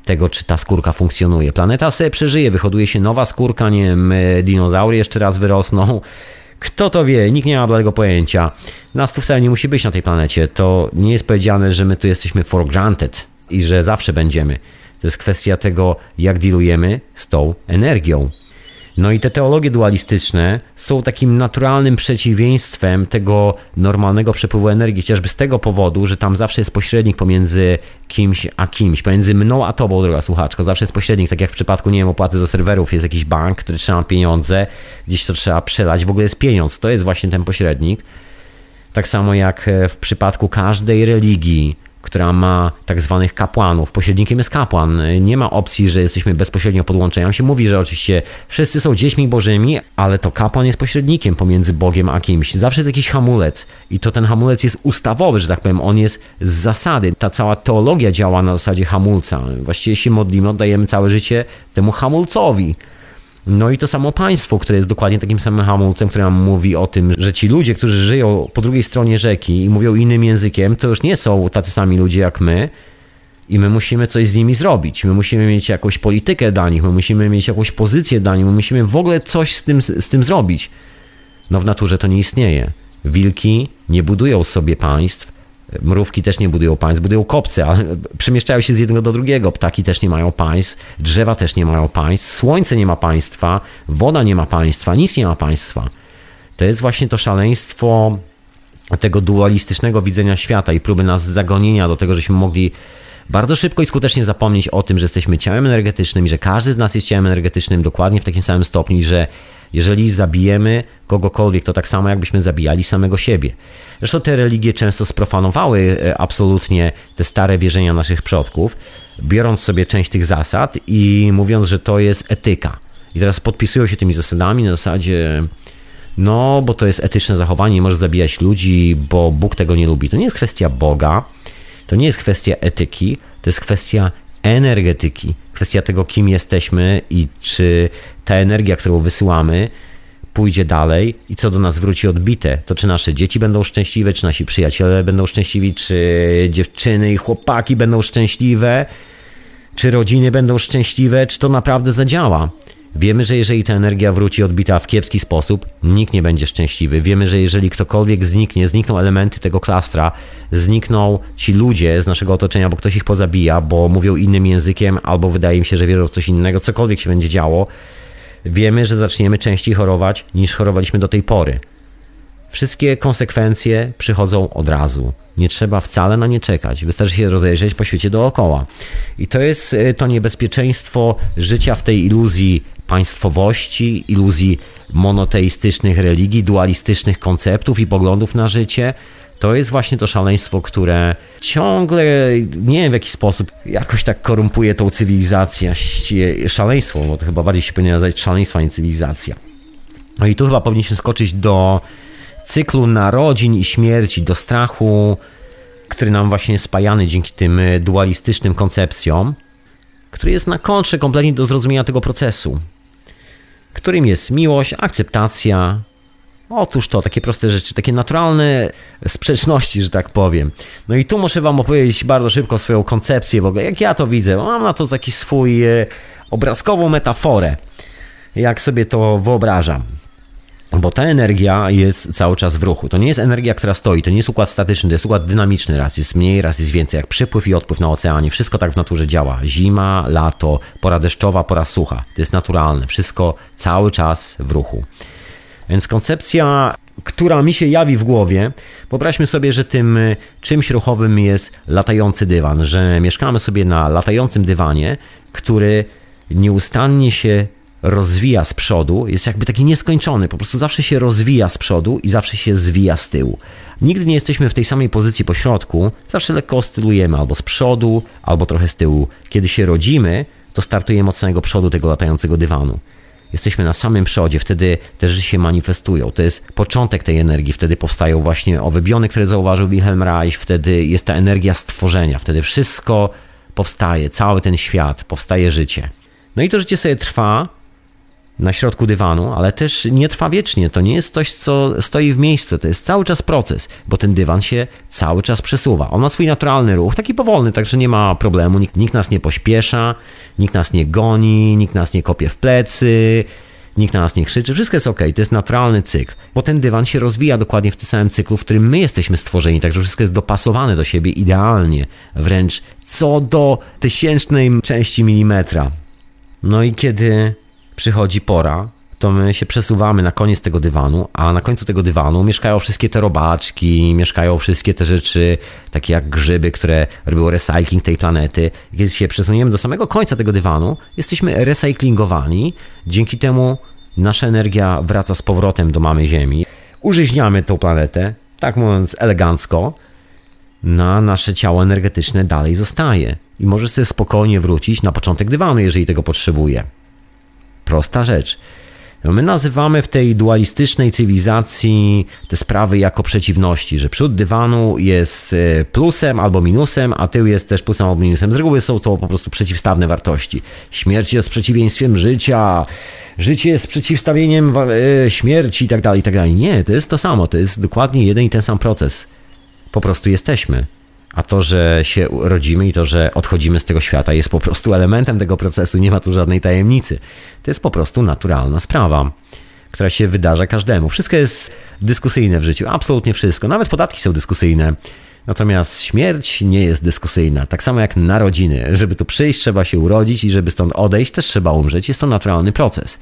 tego, czy ta skórka funkcjonuje. Planeta sobie przeżyje, wyhoduje się nowa skórka, nie wiem, dinozaury jeszcze raz wyrosną, kto to wie? Nikt nie ma bladego pojęcia. Nas tu wcale nie musi być na tej planecie. To nie jest powiedziane, że my tu jesteśmy for granted i że zawsze będziemy. To jest kwestia tego, jak dealujemy z tą energią. No i te teologie dualistyczne są takim naturalnym przeciwieństwem tego normalnego przepływu energii, chociażby z tego powodu, że tam zawsze jest pośrednik pomiędzy kimś a kimś, pomiędzy mną a tobą, droga słuchaczko, zawsze jest pośrednik, tak jak w przypadku, nie wiem, opłaty za serwerów, jest jakiś bank, który trzyma pieniądze, gdzieś to trzeba przelać, w ogóle jest pieniądz, to jest właśnie ten pośrednik. Tak samo jak w przypadku każdej religii, która ma tak zwanych kapłanów. Pośrednikiem jest kapłan. Nie ma opcji, że jesteśmy bezpośrednio podłączeni. On się mówi, że oczywiście wszyscy są dziećmi bożymi, ale to kapłan jest pośrednikiem pomiędzy Bogiem a kimś. Zawsze jest jakiś hamulec i to ten hamulec jest ustawowy, że tak powiem. On jest z zasady. Ta cała teologia działa na zasadzie hamulca. Właściwie się modlimy, oddajemy całe życie temu hamulcowi. No i to samo państwo, które jest dokładnie takim samym hamulcem, które nam mówi o tym, że ci ludzie, którzy żyją po drugiej stronie rzeki i mówią innym językiem, to już nie są tacy sami ludzie jak my. I my musimy coś z nimi zrobić. My musimy mieć jakąś politykę dla nich, my musimy mieć jakąś pozycję dla nich, my musimy w ogóle coś z tym, z tym zrobić. No w naturze to nie istnieje. Wilki nie budują sobie państw, Mrówki też nie budują państw, budują kopce, ale przemieszczają się z jednego do drugiego. Ptaki też nie mają państw, drzewa też nie mają państw, słońce nie ma państwa, woda nie ma państwa, nic nie ma państwa. To jest właśnie to szaleństwo tego dualistycznego widzenia świata i próby nas zagonienia do tego, żeśmy mogli bardzo szybko i skutecznie zapomnieć o tym, że jesteśmy ciałem energetycznym i że każdy z nas jest ciałem energetycznym dokładnie w takim samym stopniu że jeżeli zabijemy kogokolwiek, to tak samo jakbyśmy zabijali samego siebie. Zresztą te religie często sprofanowały e, absolutnie te stare wierzenia naszych przodków, biorąc sobie część tych zasad i mówiąc, że to jest etyka. I teraz podpisują się tymi zasadami na zasadzie, no bo to jest etyczne zachowanie, nie możesz zabijać ludzi, bo Bóg tego nie lubi. To nie jest kwestia Boga, to nie jest kwestia etyki, to jest kwestia energetyki, kwestia tego, kim jesteśmy i czy ta energia, którą wysyłamy, pójdzie dalej i co do nas wróci odbite. To czy nasze dzieci będą szczęśliwe, czy nasi przyjaciele będą szczęśliwi, czy dziewczyny i chłopaki będą szczęśliwe, czy rodziny będą szczęśliwe, czy to naprawdę zadziała. Wiemy, że jeżeli ta energia wróci odbita w kiepski sposób, nikt nie będzie szczęśliwy. Wiemy, że jeżeli ktokolwiek zniknie, znikną elementy tego klastra, znikną ci ludzie z naszego otoczenia, bo ktoś ich pozabija, bo mówią innym językiem, albo wydaje im się, że wierzą w coś innego, cokolwiek się będzie działo, wiemy, że zaczniemy częściej chorować niż chorowaliśmy do tej pory. wszystkie konsekwencje przychodzą od razu. Nie trzeba wcale na nie czekać. Wystarczy się rozejrzeć po świecie dookoła. I to jest e, to niebezpieczeństwo życia w tej iluzji państwowości, iluzji monoteistycznych religii, dualistycznych konceptów i poglądów na życie. To jest właśnie to szaleństwo, które ciągle, nie wiem w jaki sposób, jakoś tak korumpuje tą cywilizację. Szaleństwo, bo to chyba bardziej się powinno nazywać szaleństwo, a nie cywilizacja. No i tu chyba powinniśmy skoczyć do cyklu narodzin i śmierci, do strachu, który nam właśnie jest spajany dzięki tym dualistycznym koncepcjom, który jest na kontrze kompletnie do zrozumienia tego procesu, którym jest miłość, akceptacja. Otóż to, takie proste rzeczy, takie naturalne sprzeczności, że tak powiem. No i tu muszę Wam opowiedzieć bardzo szybko swoją koncepcję w ogóle, jak ja to widzę. Mam na to taki swój e, obrazkową metaforę, jak sobie to wyobrażam. Bo ta energia jest cały czas w ruchu. To nie jest energia, która stoi, to nie jest układ statyczny, to jest układ dynamiczny. Raz jest mniej, raz jest więcej, jak przypływ i odpływ na oceanie. Wszystko tak w naturze działa. Zima, lato, pora deszczowa, pora sucha. To jest naturalne. Wszystko cały czas w ruchu. Więc koncepcja, która mi się jawi w głowie, wyobraźmy sobie, że tym czymś ruchowym jest latający dywan, że mieszkamy sobie na latającym dywanie, który nieustannie się rozwija z przodu, jest jakby taki nieskończony, po prostu zawsze się rozwija z przodu i zawsze się zwija z tyłu. Nigdy nie jesteśmy w tej samej pozycji po środku, zawsze lekko oscylujemy albo z przodu, albo trochę z tyłu. Kiedy się rodzimy, to startujemy od samego przodu tego latającego dywanu. Jesteśmy na samym przodzie, wtedy te rzeczy się manifestują. To jest początek tej energii, wtedy powstają właśnie owe biony, które zauważył Wilhelm Reich, wtedy jest ta energia stworzenia, wtedy wszystko powstaje, cały ten świat, powstaje życie. No i to życie sobie trwa, na środku dywanu, ale też nie trwa wiecznie. To nie jest coś, co stoi w miejscu. To jest cały czas proces, bo ten dywan się cały czas przesuwa. On ma swój naturalny ruch, taki powolny, także nie ma problemu. Nikt, nikt nas nie pośpiesza, nikt nas nie goni, nikt nas nie kopie w plecy, nikt na nas nie krzyczy. Wszystko jest ok, to jest naturalny cykl, bo ten dywan się rozwija dokładnie w tym samym cyklu, w którym my jesteśmy stworzeni, także wszystko jest dopasowane do siebie idealnie, wręcz co do tysięcznej części milimetra. No i kiedy przychodzi pora, to my się przesuwamy na koniec tego dywanu, a na końcu tego dywanu mieszkają wszystkie te robaczki, mieszkają wszystkie te rzeczy, takie jak grzyby, które robią recycling tej planety. Kiedy się przesuniemy do samego końca tego dywanu, jesteśmy recyklingowani, dzięki temu nasza energia wraca z powrotem do mamy Ziemi. Użyźniamy tą planetę, tak mówiąc elegancko, na nasze ciało energetyczne dalej zostaje i możesz sobie spokojnie wrócić na początek dywanu, jeżeli tego potrzebuje. Prosta rzecz. My nazywamy w tej dualistycznej cywilizacji te sprawy jako przeciwności, że przód dywanu jest e, plusem albo minusem, a tył jest też plusem albo minusem. Z reguły są to po prostu przeciwstawne wartości. Śmierć jest przeciwieństwem życia, życie jest przeciwstawieniem e, śmierci i tak dalej, i tak. Nie, to jest to samo, to jest dokładnie jeden i ten sam proces. Po prostu jesteśmy. A to, że się rodzimy i to, że odchodzimy z tego świata jest po prostu elementem tego procesu, nie ma tu żadnej tajemnicy. To jest po prostu naturalna sprawa, która się wydarza każdemu. Wszystko jest dyskusyjne w życiu, absolutnie wszystko. Nawet podatki są dyskusyjne. Natomiast śmierć nie jest dyskusyjna. Tak samo jak narodziny. Żeby tu przyjść, trzeba się urodzić i żeby stąd odejść, też trzeba umrzeć. Jest to naturalny proces.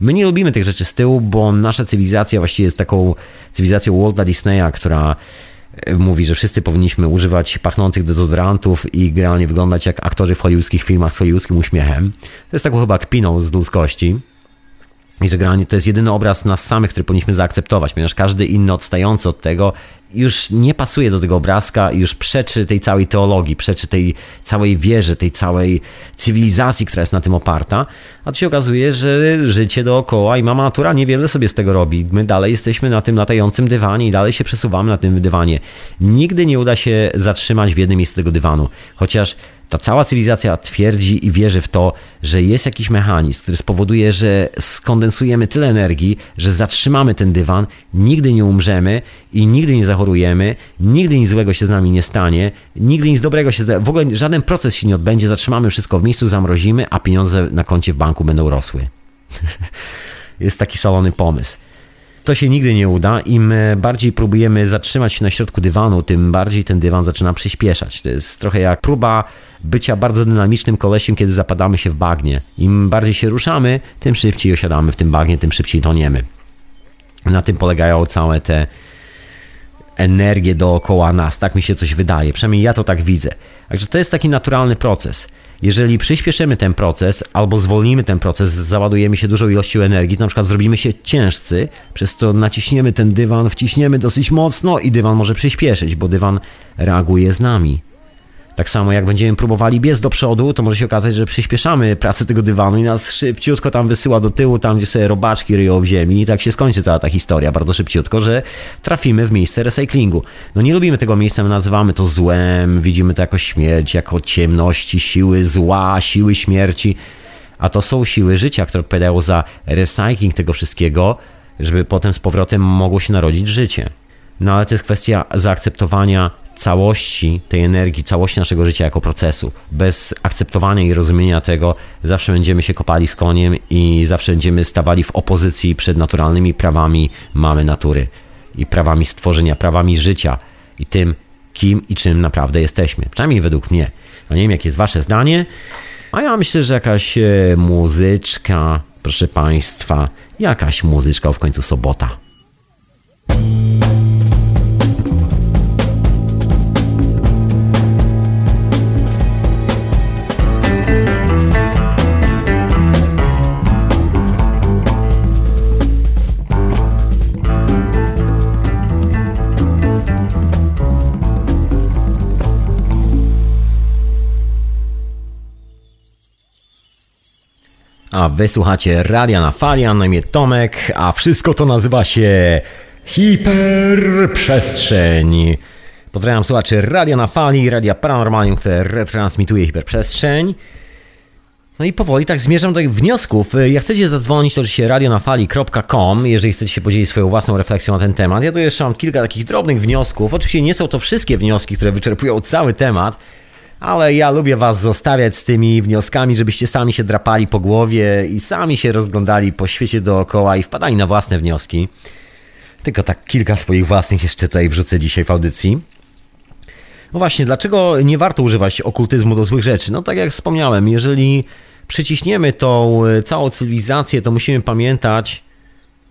My nie lubimy tych rzeczy z tyłu, bo nasza cywilizacja właściwie jest taką cywilizacją Walta Disneya, która mówi, że wszyscy powinniśmy używać pachnących dezodorantów i generalnie wyglądać jak aktorzy w hollywoodzkich filmach z hollywoodzkim uśmiechem. To jest taką chyba kpiną z ludzkości. I że generalnie to jest jedyny obraz nas samych, który powinniśmy zaakceptować, ponieważ każdy inny odstający od tego już nie pasuje do tego obrazka, już przeczy tej całej teologii, przeczy tej całej wierze, tej całej cywilizacji, która jest na tym oparta, a tu się okazuje, że życie dookoła i mama natura niewiele sobie z tego robi. My dalej jesteśmy na tym latającym dywanie i dalej się przesuwamy na tym dywanie. Nigdy nie uda się zatrzymać w jednym miejscu tego dywanu, chociaż ta cała cywilizacja twierdzi i wierzy w to, że jest jakiś mechanizm, który spowoduje, że skondensujemy tyle energii, że zatrzymamy ten dywan, nigdy nie umrzemy i nigdy nie zachorujemy, nigdy nic złego się z nami nie stanie, nigdy nic dobrego się, w ogóle żaden proces się nie odbędzie, zatrzymamy wszystko w miejscu, zamrozimy, a pieniądze na koncie w banku będą rosły. jest taki szalony pomysł to się nigdy nie uda. Im bardziej próbujemy zatrzymać się na środku dywanu, tym bardziej ten dywan zaczyna przyspieszać. To jest trochę jak próba bycia bardzo dynamicznym kolesiem, kiedy zapadamy się w bagnie. Im bardziej się ruszamy, tym szybciej osiadamy w tym bagnie, tym szybciej toniemy. Na tym polegają całe te energię dookoła nas. Tak mi się coś wydaje. Przynajmniej ja to tak widzę. Także to jest taki naturalny proces. Jeżeli przyspieszymy ten proces albo zwolnimy ten proces, załadujemy się dużą ilością energii, na przykład zrobimy się ciężcy, przez co naciśniemy ten dywan, wciśniemy dosyć mocno i dywan może przyspieszyć, bo dywan reaguje z nami. Tak samo jak będziemy próbowali biec do przodu, to może się okazać, że przyspieszamy pracę tego dywanu i nas szybciutko tam wysyła do tyłu, tam gdzie sobie robaczki ryją w ziemi i tak się skończy cała ta historia bardzo szybciutko, że trafimy w miejsce recyklingu. No nie lubimy tego miejsca, my nazywamy to złem, widzimy to jako śmierć, jako ciemności, siły zła, siły śmierci, a to są siły życia, które odpowiadają za recycling tego wszystkiego, żeby potem z powrotem mogło się narodzić życie. No ale to jest kwestia zaakceptowania całości tej energii, całości naszego życia jako procesu. Bez akceptowania i rozumienia tego zawsze będziemy się kopali z koniem i zawsze będziemy stawali w opozycji przed naturalnymi prawami mamy natury i prawami stworzenia, prawami życia i tym, kim i czym naprawdę jesteśmy. Przynajmniej według mnie. No nie wiem, jakie jest wasze zdanie, a ja myślę, że jakaś e, muzyczka, proszę państwa, jakaś muzyczka, w końcu sobota. A wysłuchacie Radia na Fali, na imię Tomek, a wszystko to nazywa się Hiperprzestrzeń. Pozdrawiam słuchaczy Radia na Fali, Radia Paranormalium, które retransmituje hiperprzestrzeń. No i powoli tak zmierzam do wniosków. Jak chcecie zadzwonić, to oczywiście radionafali.com, jeżeli chcecie się podzielić swoją własną refleksją na ten temat. Ja tu jeszcze mam kilka takich drobnych wniosków. Oczywiście nie są to wszystkie wnioski, które wyczerpują cały temat, ale ja lubię Was zostawiać z tymi wnioskami, żebyście sami się drapali po głowie i sami się rozglądali po świecie dookoła i wpadali na własne wnioski. Tylko tak kilka swoich własnych jeszcze tutaj wrzucę dzisiaj w audycji. No właśnie, dlaczego nie warto używać okultyzmu do złych rzeczy? No tak jak wspomniałem, jeżeli przyciśniemy tą e, całą cywilizację, to musimy pamiętać,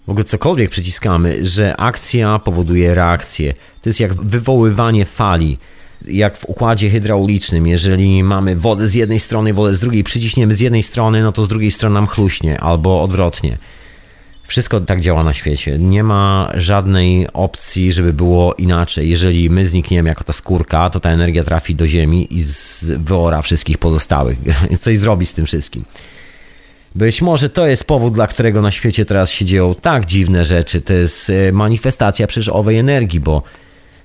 w ogóle cokolwiek przyciskamy, że akcja powoduje reakcję. To jest jak wywoływanie fali jak w układzie hydraulicznym, jeżeli mamy wodę z jednej strony, wodę z drugiej, przyciśniemy z jednej strony, no to z drugiej strony nam chluśnie, albo odwrotnie. Wszystko tak działa na świecie. Nie ma żadnej opcji, żeby było inaczej. Jeżeli my znikniemy jako ta skórka, to ta energia trafi do ziemi i wyora wszystkich pozostałych. Coś zrobi z tym wszystkim. Być może to jest powód, dla którego na świecie teraz się dzieją tak dziwne rzeczy. To jest e, manifestacja przecież owej energii, bo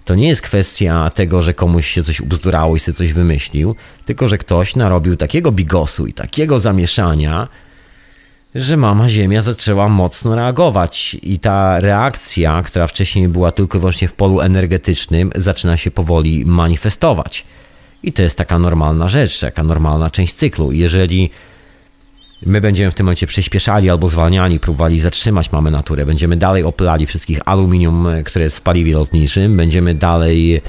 to nie jest kwestia tego, że komuś się coś ubzdurało i sobie coś wymyślił, tylko że ktoś narobił takiego bigosu i takiego zamieszania, że mama Ziemia zaczęła mocno reagować i ta reakcja, która wcześniej była tylko i wyłącznie w polu energetycznym, zaczyna się powoli manifestować. I to jest taka normalna rzecz, taka normalna część cyklu. Jeżeli My będziemy w tym momencie przyspieszali albo zwalniali, próbowali zatrzymać mamy naturę. Będziemy dalej opylali wszystkich aluminium, e, które jest w paliwie lotniczym. Będziemy dalej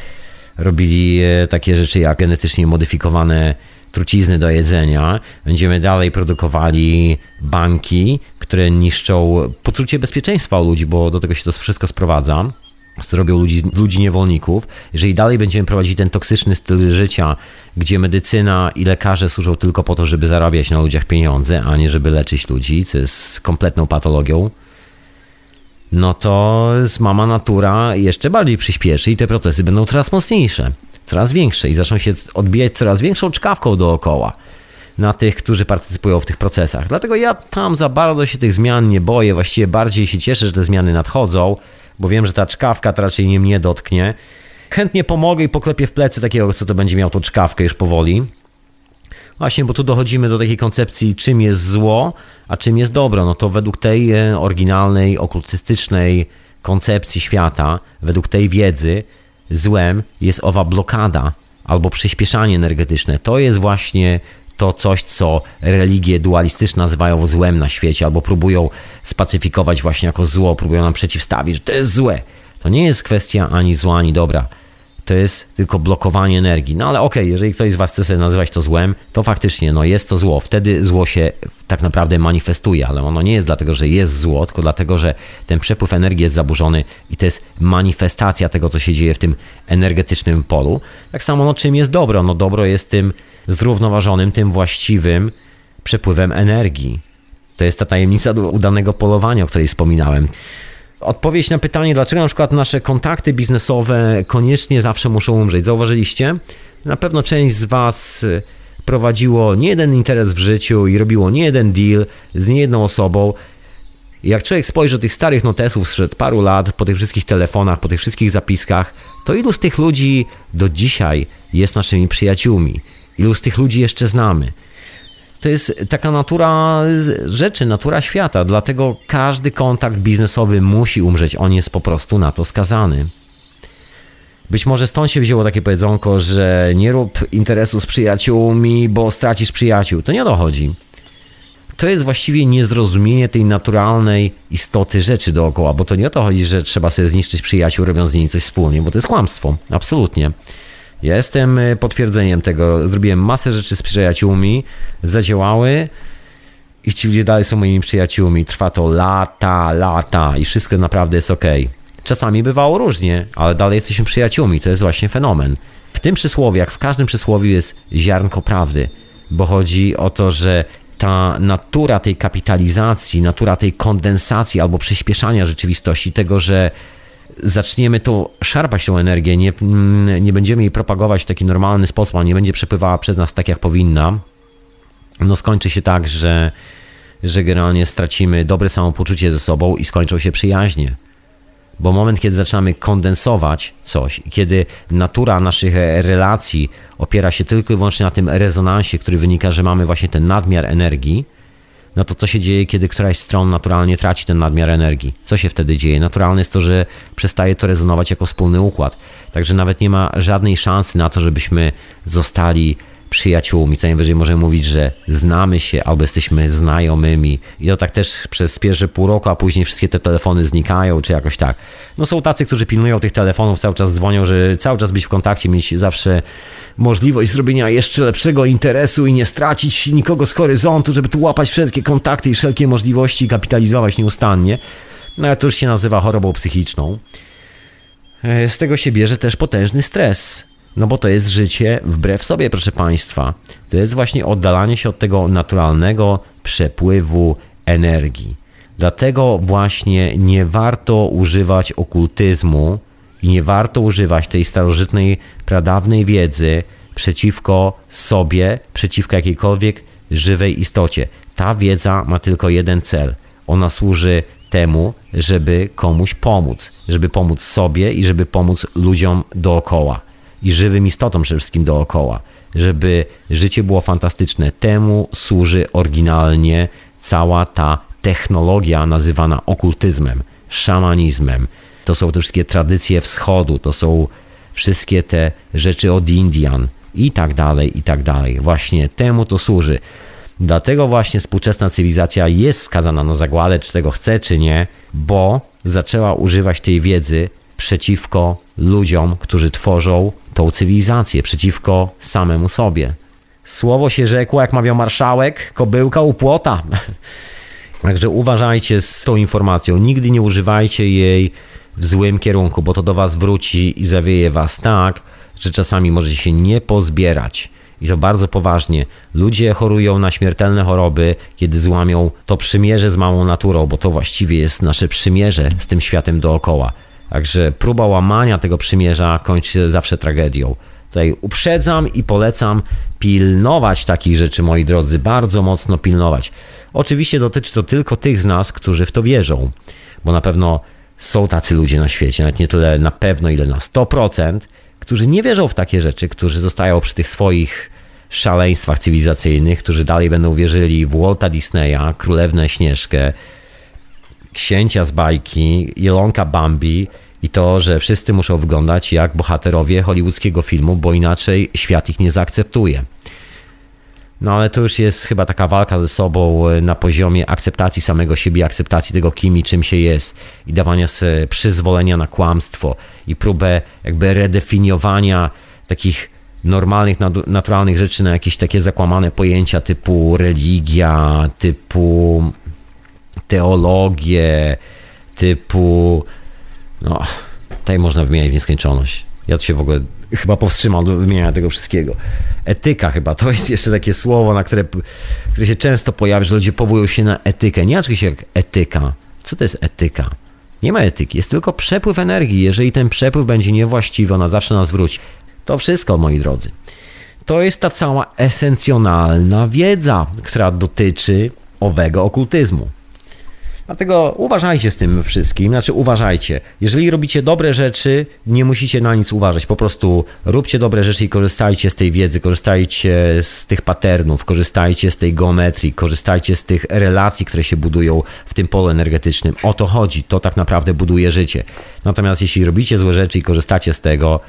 robili e, takie rzeczy jak genetycznie modyfikowane trucizny do jedzenia. Będziemy dalej produkowali banki, które niszczą poczucie bezpieczeństwa u ludzi, bo do tego się to wszystko sprowadza zrobią ludzi, ludzi niewolników, jeżeli dalej będziemy prowadzić ten toksyczny styl życia, gdzie medycyna i lekarze służą tylko po to, żeby zarabiać na ludziach pieniądze, a nie żeby leczyć ludzi, co jest kompletną patologią, no to mama natura jeszcze bardziej przyspieszy i te procesy będą coraz mocniejsze, coraz większe i zaczną się odbijać coraz większą czkawką dookoła na tych, którzy partycypują w tych procesach. Dlatego ja tam za bardzo się tych zmian nie boję, właściwie bardziej się cieszę, że te zmiany nadchodzą, bo wiem, że ta czkawka to raczej nie mnie dotknie. Chętnie pomogę i poklepię w plecy takiego, co to będzie miał tą czkawkę już powoli. Właśnie, bo tu dochodzimy do takiej koncepcji, czym jest zło, a czym jest dobro. No to według tej e, oryginalnej, okultystycznej koncepcji świata, według tej wiedzy, złem jest owa blokada albo przyspieszanie energetyczne. To jest właśnie to coś, co religie dualistyczne nazywają złem na świecie, albo próbują spacyfikować właśnie jako zło, próbują nam przeciwstawić, że to jest złe. To nie jest kwestia ani zła, ani dobra. to jest tylko blokowanie energii. No ale okej, okay, jeżeli ktoś z Was chce sobie nazywać to złem, to faktycznie no, jest to zło. Wtedy zło się tak naprawdę manifestuje, ale ono nie jest dlatego, że jest zło, tylko dlatego, że ten przepływ energii jest zaburzony i to jest manifestacja tego, co się dzieje w tym energetycznym polu. Tak samo, no czym jest dobro? No dobro jest tym zrównoważonym, tym właściwym przepływem energii. To jest ta tajemnica udanego polowania, o której wspominałem odpowiedź na pytanie, dlaczego na przykład nasze kontakty biznesowe koniecznie zawsze muszą umrzeć. Zauważyliście? Na pewno część z Was prowadziło nie jeden interes w życiu i robiło nie jeden deal z niejedną osobą. Jak człowiek spojrzy do tych starych notesów sprzed paru lat, po tych wszystkich telefonach, po tych wszystkich zapiskach, to ilu z tych ludzi do dzisiaj jest naszymi przyjaciółmi? Ilu z tych ludzi jeszcze znamy? to jest taka natura rzeczy, natura świata, dlatego każdy kontakt biznesowy musi umrzeć, on jest po prostu na to skazany. Być może stąd się wzięło takie powiedzonko, że nie rób interesu z przyjaciółmi, bo stracisz przyjaciół. To nie o to chodzi. To jest właściwie niezrozumienie tej naturalnej istoty rzeczy dookoła, bo to nie o to chodzi, że trzeba sobie zniszczyć przyjaciół, robiąc z nimi coś wspólnie, bo to jest kłamstwo. Absolutnie. Ja jestem y, potwierdzeniem tego. Zrobiłem masę rzeczy z przyjaciółmi, zadziałały i ci ludzie dalej są moimi przyjaciółmi. Trwa to lata, lata i wszystko naprawdę jest ok. Czasami bywało różnie, ale dalej jesteśmy przyjaciółmi. To jest właśnie fenomen. W tym przysłowie, jak w każdym przysłowiu jest ziarnko prawdy, bo chodzi o to, że ta natura tej kapitalizacji, natura tej kondensacji albo przyspieszania rzeczywistości, tego, że zaczniemy to szarpać tą energię, nie, nie będziemy jej propagować w taki normalny sposób, a nie będzie przepływała przez nas tak, jak powinna, no skończy się tak, że, że generalnie stracimy dobre samopoczucie ze sobą i skończą się przyjaźnie. Bo moment, kiedy zaczynamy kondensować coś, kiedy natura naszych relacji opiera się tylko i wyłącznie na tym rezonansie, który wynika, że mamy właśnie ten nadmiar energii, no to co się dzieje, kiedy któraś z stron naturalnie traci ten nadmiar energii? Co się wtedy dzieje? Naturalne jest to, że przestaje to rezonować jako wspólny układ. Także nawet nie ma żadnej szansy na to, żebyśmy zostali przyjaciółmi. Co najwyżej możemy mówić, że znamy się albo jesteśmy znajomymi. I to tak też przez pierwsze pół roku, a później wszystkie te telefony znikają, czy jakoś tak. No są tacy, którzy pilnują tych telefonów, cały czas dzwonią, że cały czas być w kontakcie, mieć zawsze możliwość zrobienia jeszcze lepszego interesu i nie stracić nikogo z horyzontu, żeby tu łapać wszelkie kontakty i wszelkie możliwości i kapitalizować nieustannie. No ale to już się nazywa chorobą psychiczną. E, z tego się bierze też potężny stres. No bo to jest życie wbrew sobie, proszę Państwa. To jest właśnie oddalanie się od tego naturalnego przepływu energii. Dlatego właśnie nie warto używać okultyzmu i nie warto używać tej starożytnej, pradawnej wiedzy przeciwko sobie, przeciwko jakiejkolwiek żywej istocie. Ta wiedza ma tylko jeden cel. Ona służy temu, żeby komuś pomóc, żeby pomóc sobie i żeby pomóc ludziom dookoła i żywym istotom przede wszystkim dookoła, żeby życie było fantastyczne. Temu służy oryginalnie cała ta technologia nazywana okultyzmem, szamanizmem. To są te wszystkie tradycje wschodu, to są wszystkie te rzeczy od Indian i tak dalej, i tak dalej. Właśnie temu to służy. Dlatego właśnie współczesna cywilizacja jest skazana na zagładę, czy tego chce, czy nie, bo zaczęła używać tej wiedzy przeciwko ludziom, którzy tworzą tą cywilizację, przeciwko samemu sobie. Słowo się rzekło, jak mawiał marszałek, kobyłka u płota. Także uważajcie z tą informacją, nigdy nie używajcie jej w złym kierunku, bo to do was wróci i zawieje was tak, że czasami możecie się nie pozbierać. I to bardzo poważnie. Ludzie chorują na śmiertelne choroby, kiedy złamią to przymierze z małą naturą, bo to właściwie jest nasze przymierze z tym światem dookoła. Także próba łamania tego przymierza kończy się zawsze tragedią. Tutaj uprzedzam i polecam pilnować takich rzeczy, moi drodzy, bardzo mocno pilnować. Oczywiście dotyczy to tylko tych z nas, którzy w to wierzą, bo na pewno są tacy ludzie na świecie, nawet nie tyle na pewno, ile na 100%, którzy nie wierzą w takie rzeczy, którzy zostają przy tych swoich szaleństwach cywilizacyjnych, którzy dalej będą wierzyli w Walta Disneya, Królewnę Śnieżkę, księcia z bajki, Jelonka Bambi i to, że wszyscy muszą wyglądać jak bohaterowie hollywoodzkiego filmu, bo inaczej świat ich nie zaakceptuje. No ale to już jest chyba taka walka ze sobą e, na poziomie akceptacji samego siebie, akceptacji tego, kim i czym się jest i dawania sobie przyzwolenia na kłamstwo i próbę jakby redefiniowania takich normalnych, naturalnych rzeczy na jakieś takie zakłamane pojęcia typu religia, typu teologię, typu no, tutaj można wymieniać w nieskończoność. Ja to się w ogóle chyba powstrzymam od wymieniania tego wszystkiego. Etyka chyba, to jest jeszcze takie słowo, na które, które się często pojawia, że ludzie powołują się na etykę. Nie czegoś jak etyka. Co to jest etyka? Nie ma etyki, jest tylko przepływ energii. Jeżeli ten przepływ będzie niewłaściwy, ona zawsze nas wróci. To wszystko, moi drodzy. To jest ta cała esencjonalna wiedza, która dotyczy owego okultyzmu. Dlatego uważajcie z tym wszystkim, znaczy uważajcie. Jeżeli robicie dobre rzeczy, nie musicie na nic uważać. Po prostu róbcie dobre rzeczy i korzystajcie z tej wiedzy, korzystajcie z tych patternów, korzystajcie z tej geometrii, korzystajcie z tych relacji, które się budują w tym polu energetycznym. O to chodzi, to tak naprawdę buduje życie. Natomiast jeśli robicie złe rzeczy i korzystacie z tego,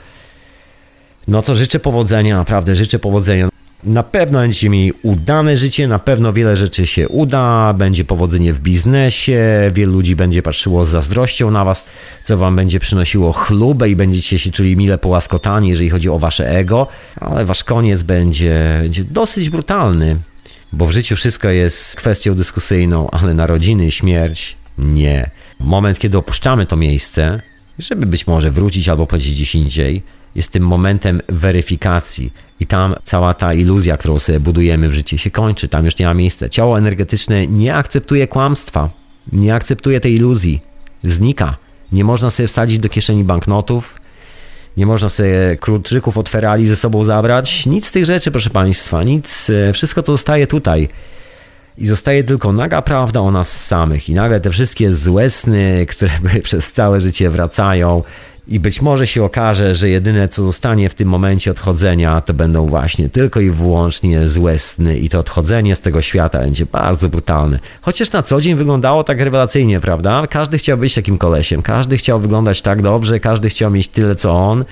no to życzę powodzenia, naprawdę życzę powodzenia. Na pewno będziecie mieli udane życie, na pewno wiele rzeczy się uda, będzie powodzenie w biznesie, wielu ludzi będzie patrzyło z zazdrością na was, co wam będzie przynosiło chlubę i będziecie się czuli mile połaskotani, jeżeli chodzi o wasze ego, ale wasz koniec będzie, będzie dosyć brutalny, bo w życiu wszystko jest kwestią dyskusyjną, ale narodziny, śmierć nie. Moment, kiedy opuszczamy to miejsce, żeby być może wrócić albo powiedzieć gdzieś indziej, jest tym momentem weryfikacji i tam cała ta iluzja, którą sobie budujemy w życiu się kończy, tam już nie ma miejsca. Ciało energetyczne nie akceptuje kłamstwa, nie akceptuje tej iluzji, znika. Nie można sobie wsadzić do kieszeni banknotów, nie można sobie kruczyków od ferali ze sobą zabrać, nic z tych rzeczy, proszę Państwa, nic, wszystko co zostaje tutaj. I zostaje tylko naga prawda o nas samych. I nagle te wszystkie złe sny, które przez całe życie wracają, i być może się okaże, że jedyne co zostanie w tym momencie odchodzenia to będą właśnie tylko i wyłącznie złe sny i to odchodzenie z tego świata będzie bardzo brutalne. Chociaż na co dzień wyglądało tak rewelacyjnie, prawda? Każdy chciał być takim kolesiem, każdy chciał wyglądać tak dobrze, każdy chciał mieć tyle co on.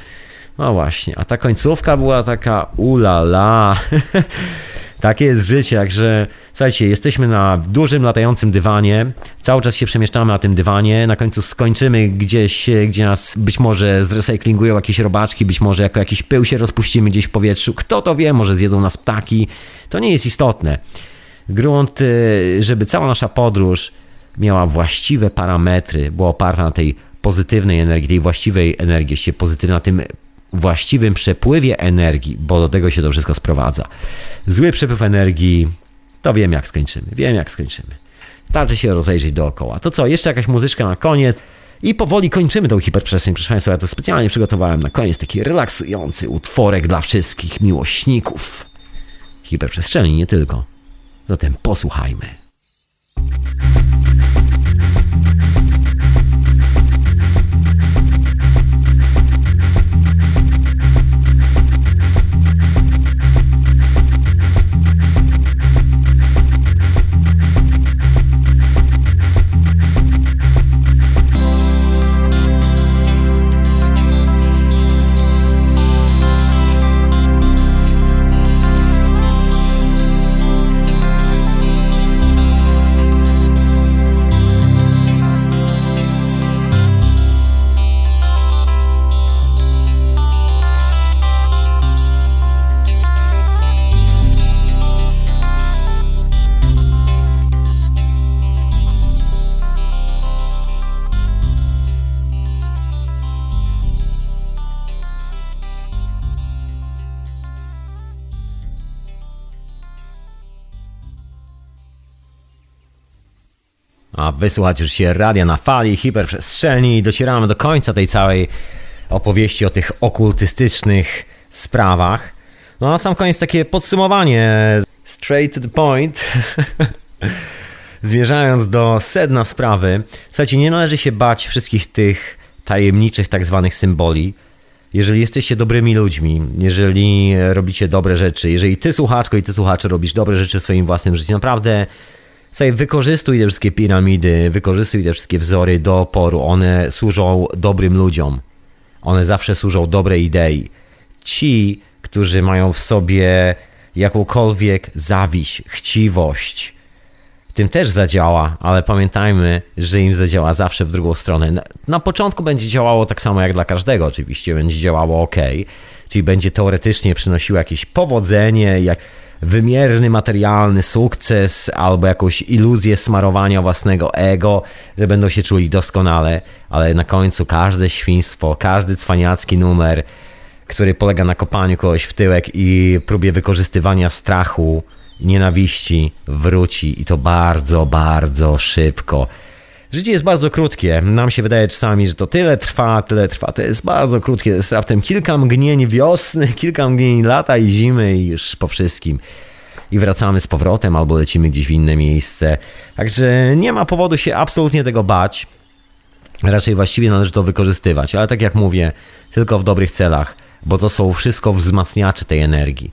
No właśnie, a ta końcówka była taka ulala. Takie jest życie, także słuchajcie, jesteśmy na dużym latającym dywanie, cały czas się przemieszczamy na tym dywanie, na końcu skończymy gdzieś, gdzie nas być może zrecyklingują jakieś robaczki, być może jako jakiś pył się rozpuścimy gdzieś w powietrzu, kto to wie, może zjedzą nas ptaki, to nie jest istotne. Grunt, y, żeby cała nasza podróż miała właściwe parametry, była oparta na tej pozytywnej energii, tej właściwej energii, się pozytywna, na tym właściwym przepływie energii, bo do tego się to wszystko sprowadza. Zły przepływ energii, to wiem jak skończymy, wiem jak skończymy. Starczy się rozejrzeć dookoła. To co, jeszcze jakaś muzyczka na koniec i powoli kończymy tą hiperprzestrzeń. Proszę Państwa, ja to specjalnie przygotowałem na koniec taki relaksujący utworek dla wszystkich miłośników hiperprzestrzeni, nie tylko. Zatem posłuchajmy. A wysłuchać już się radia na fali, hiperprzestrzeni i docieramy do końca tej całej opowieści o tych okultystycznych sprawach. No na sam koniec takie podsumowanie, straight to the point, zmierzając do sedna sprawy. Słuchajcie, nie należy się bać wszystkich tych tajemniczych tak zwanych symboli. Jeżeli jesteście dobrymi ludźmi, jeżeli robicie dobre rzeczy, jeżeli ty słuchaczko i ty słuchacze robisz dobre rzeczy w swoim własnym życiu, naprawdę Słuchaj, wykorzystuj te wszystkie piramidy, wykorzystuj te wszystkie wzory do oporu. One służą dobrym ludziom. One zawsze służą dobrej idei. Ci, którzy mają w sobie jakąkolwiek zawiść, chciwość, tym też zadziała, ale pamiętajmy, że im zadziała zawsze w drugą stronę. Na początku będzie działało tak samo jak dla każdego, oczywiście, będzie działało ok, czyli będzie teoretycznie przynosiło jakieś powodzenie, jak wymierny materialny sukces albo jakąś iluzję smarowania własnego ego, że będą się czuli doskonale, ale na końcu każde świństwo, każdy cwaniacki numer, który polega na kopaniu kogoś w tyłek i próbie wykorzystywania strachu, nienawiści wróci i to bardzo, bardzo szybko. Życie jest bardzo krótkie. Nam się wydaje czasami, że to tyle trwa, tyle trwa. To jest bardzo krótkie. To jest raptem kilka mgnień wiosny, kilka mgnień lata i zimy i już po wszystkim. I wracamy z powrotem albo lecimy gdzieś w inne miejsce. Także nie ma powodu się absolutnie tego bać. Raczej właściwie należy to wykorzystywać. Ale tak jak mówię, tylko w dobrych celach, bo to są wszystko wzmacniacze tej energii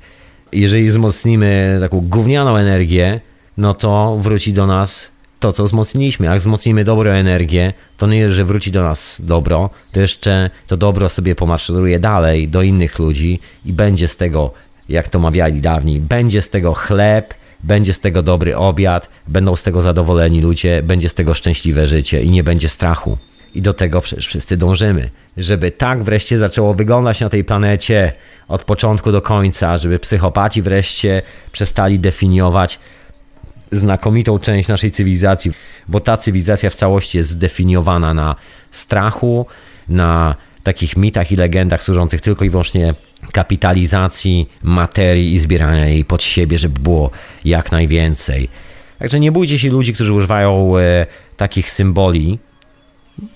jeżeli wzmocnimy taką gównianą energię, no to wróci do nas to, co wzmocniliśmy. Jak wzmocnimy dobrą energię, to nie jest, że wróci do nas dobro, to jeszcze to dobro sobie pomaszeruje dalej do innych ludzi i będzie z tego, jak to mawiali dawniej, będzie z tego chleb, będzie z tego dobry obiad, będą z tego zadowoleni ludzie, będzie z tego szczęśliwe życie i nie będzie strachu. I do tego przecież wszyscy dążymy, żeby tak wreszcie zaczęło wyglądać na tej planecie od początku do końca, żeby psychopaci wreszcie przestali definiować znakomitą część naszej cywilizacji, bo ta cywilizacja w całości jest zdefiniowana na strachu, na takich mitach i legendach służących tylko i wyłącznie kapitalizacji materii i zbierania jej pod siebie, żeby było jak najwięcej. Także nie bójcie się ludzi, którzy używają e, takich symboli,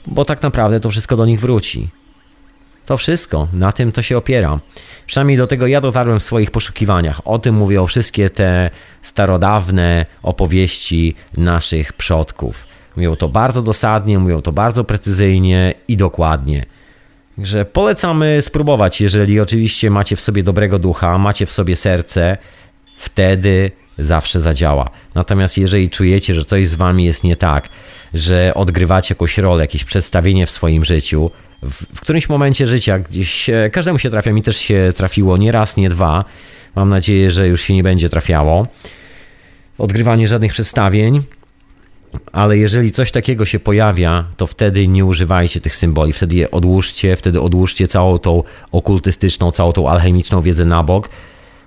bo tak naprawdę to wszystko do nich wróci. To wszystko, na tym to się opiera. Przynajmniej do tego ja dotarłem w swoich poszukiwaniach. O tym mówią wszystkie te starodawne opowieści naszych przodków. Mówią to bardzo dosadnie, mówią to bardzo precyzyjnie i dokładnie. Także polecamy spróbować, jeżeli oczywiście macie w sobie dobrego ducha, macie w sobie serce, wtedy zawsze zadziała. Natomiast jeżeli czujecie, że coś z wami jest nie tak, że odgrywacie jakąś rolę, jakieś przedstawienie w swoim życiu, w, w którymś momencie życia gdzieś każdemu się trafia, mi też się trafiło nie raz, nie dwa. Mam nadzieję, że już się nie będzie trafiało. Odgrywanie żadnych przedstawień, ale jeżeli coś takiego się pojawia, to wtedy nie używajcie tych symboli, wtedy je odłóżcie, wtedy odłóżcie całą tą okultystyczną, całą tą alchemiczną wiedzę na bok,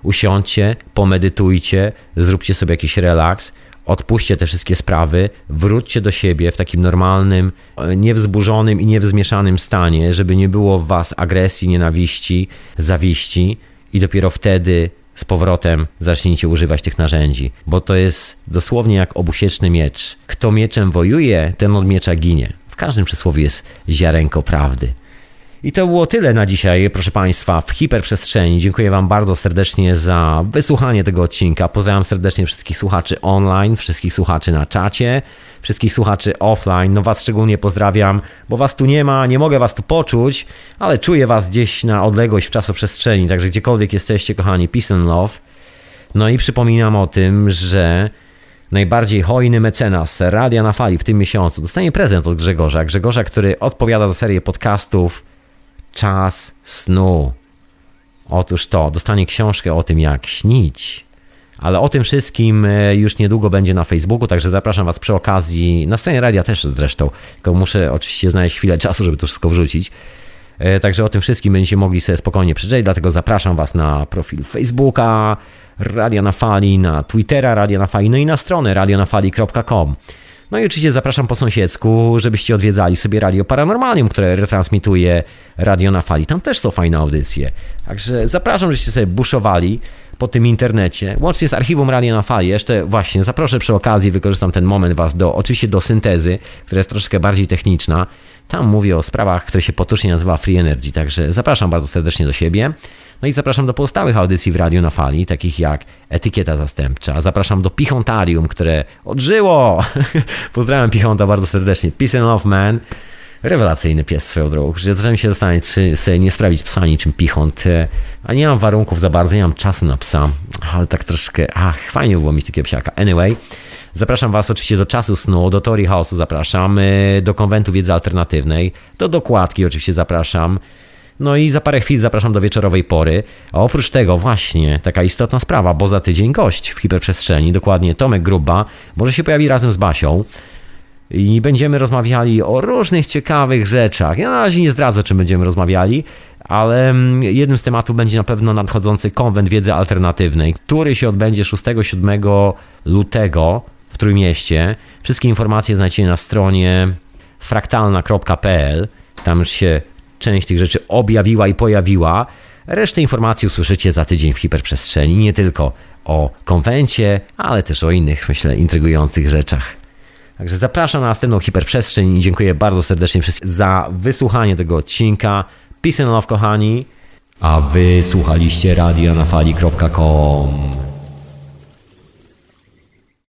usiądźcie, pomedytujcie, zróbcie sobie jakiś relaks, odpuśćcie te wszystkie sprawy, wróćcie do siebie w takim normalnym, niewzburzonym i niewzmieszanym stanie, żeby nie było w was agresji, nienawiści, zawiści i dopiero wtedy z powrotem zacznijcie używać tych narzędzi, bo to jest dosłownie jak obusieczny miecz. Kto mieczem wojuje, ten od miecza ginie. W każdym przysłowie jest ziarenko prawdy. I to było tyle na dzisiaj, proszę Państwa, w hiperprzestrzeni. Dziękuję Wam bardzo serdecznie za wysłuchanie tego odcinka. Pozdrawiam serdecznie wszystkich słuchaczy online, wszystkich słuchaczy na czacie, wszystkich słuchaczy offline. No Was szczególnie pozdrawiam, bo Was tu nie ma, nie mogę Was tu poczuć, ale czuję Was gdzieś na odległość w czasoprzestrzeni, także gdziekolwiek jesteście, kochani, peace and love. No i przypominam o tym, że najbardziej hojny mecenas Radia na Fali w tym miesiącu dostanie prezent od Grzegorza. Grzegorza, który odpowiada za serię podcastów czas snu. Otóż to, dostanie książkę o tym, jak śnić. Ale o tym wszystkim e, już niedługo będzie na Facebooku, także zapraszam Was przy okazji, na stronie radia też zresztą, tylko muszę oczywiście znaleźć chwilę czasu, żeby to wszystko wrzucić. E, także o tym wszystkim będziecie mogli sobie spokojnie przeczytać, dlatego zapraszam Was na profil Facebooka, Radia na Fali, na Twittera Radia na Fali, no i na stronę radionafali.com. No i oczywiście zapraszam po sąsiedzku, żebyście odwiedzali sobie Radio Paranormalium, które retransmituje Radio na Fali. Tam też są fajne audycje. Także zapraszam, żebyście sobie buszowali po tym internecie, łącznie z archiwum Radio na Fali. Jeszcze właśnie zaproszę przy okazji, wykorzystam ten moment Was do, oczywiście do syntezy, która jest troszeczkę bardziej techniczna. Tam mówię o sprawach, które się potocznie nazywa Free Energy, także zapraszam bardzo serdecznie do siebie. No i zapraszam do pozostałych audycji w Radio na Fali, takich jak Etykieta Zastępcza. Zapraszam do Pichontarium, które odżyło. Pozdrawiam Pichonta bardzo serdecznie. Peace and Love Man. Rewelacyjny pies swoją drogą. Zacząłem się zastanawiać, czy sobie nie sprawić psa niczym Pichont. A nie mam warunków za bardzo, nie mam czasu na psa. Ale tak troszkę, ach, fajnie było mieć takiego psiaka. Anyway. Zapraszam Was oczywiście do czasu snu, do teorii chaosu zapraszam, do konwentu wiedzy alternatywnej, do dokładki oczywiście zapraszam No i za parę chwil zapraszam do wieczorowej pory. A oprócz tego właśnie taka istotna sprawa, bo za tydzień gość w hiperprzestrzeni, dokładnie Tomek Gruba, może się pojawi razem z Basią i będziemy rozmawiali o różnych ciekawych rzeczach. Ja na razie nie zdradzę, o czym będziemy rozmawiali, ale mm, jednym z tematów będzie na pewno nadchodzący konwent wiedzy alternatywnej, który się odbędzie 6-7 lutego w Trójmieście. Wszystkie informacje znajdziecie na stronie fraktalna.pl. Tam już się część tych rzeczy objawiła i pojawiła. Resztę informacji usłyszycie za tydzień w hiperprzestrzeni, nie tylko o konwencie, ale też o innych, myślę, intrygujących rzeczach. Także zapraszam na następną hiperprzestrzeń i dziękuję bardzo serdecznie wszystkim za wysłuchanie tego odcinka. Peace and love, kochani. A wy słuchaliście radionafali.com.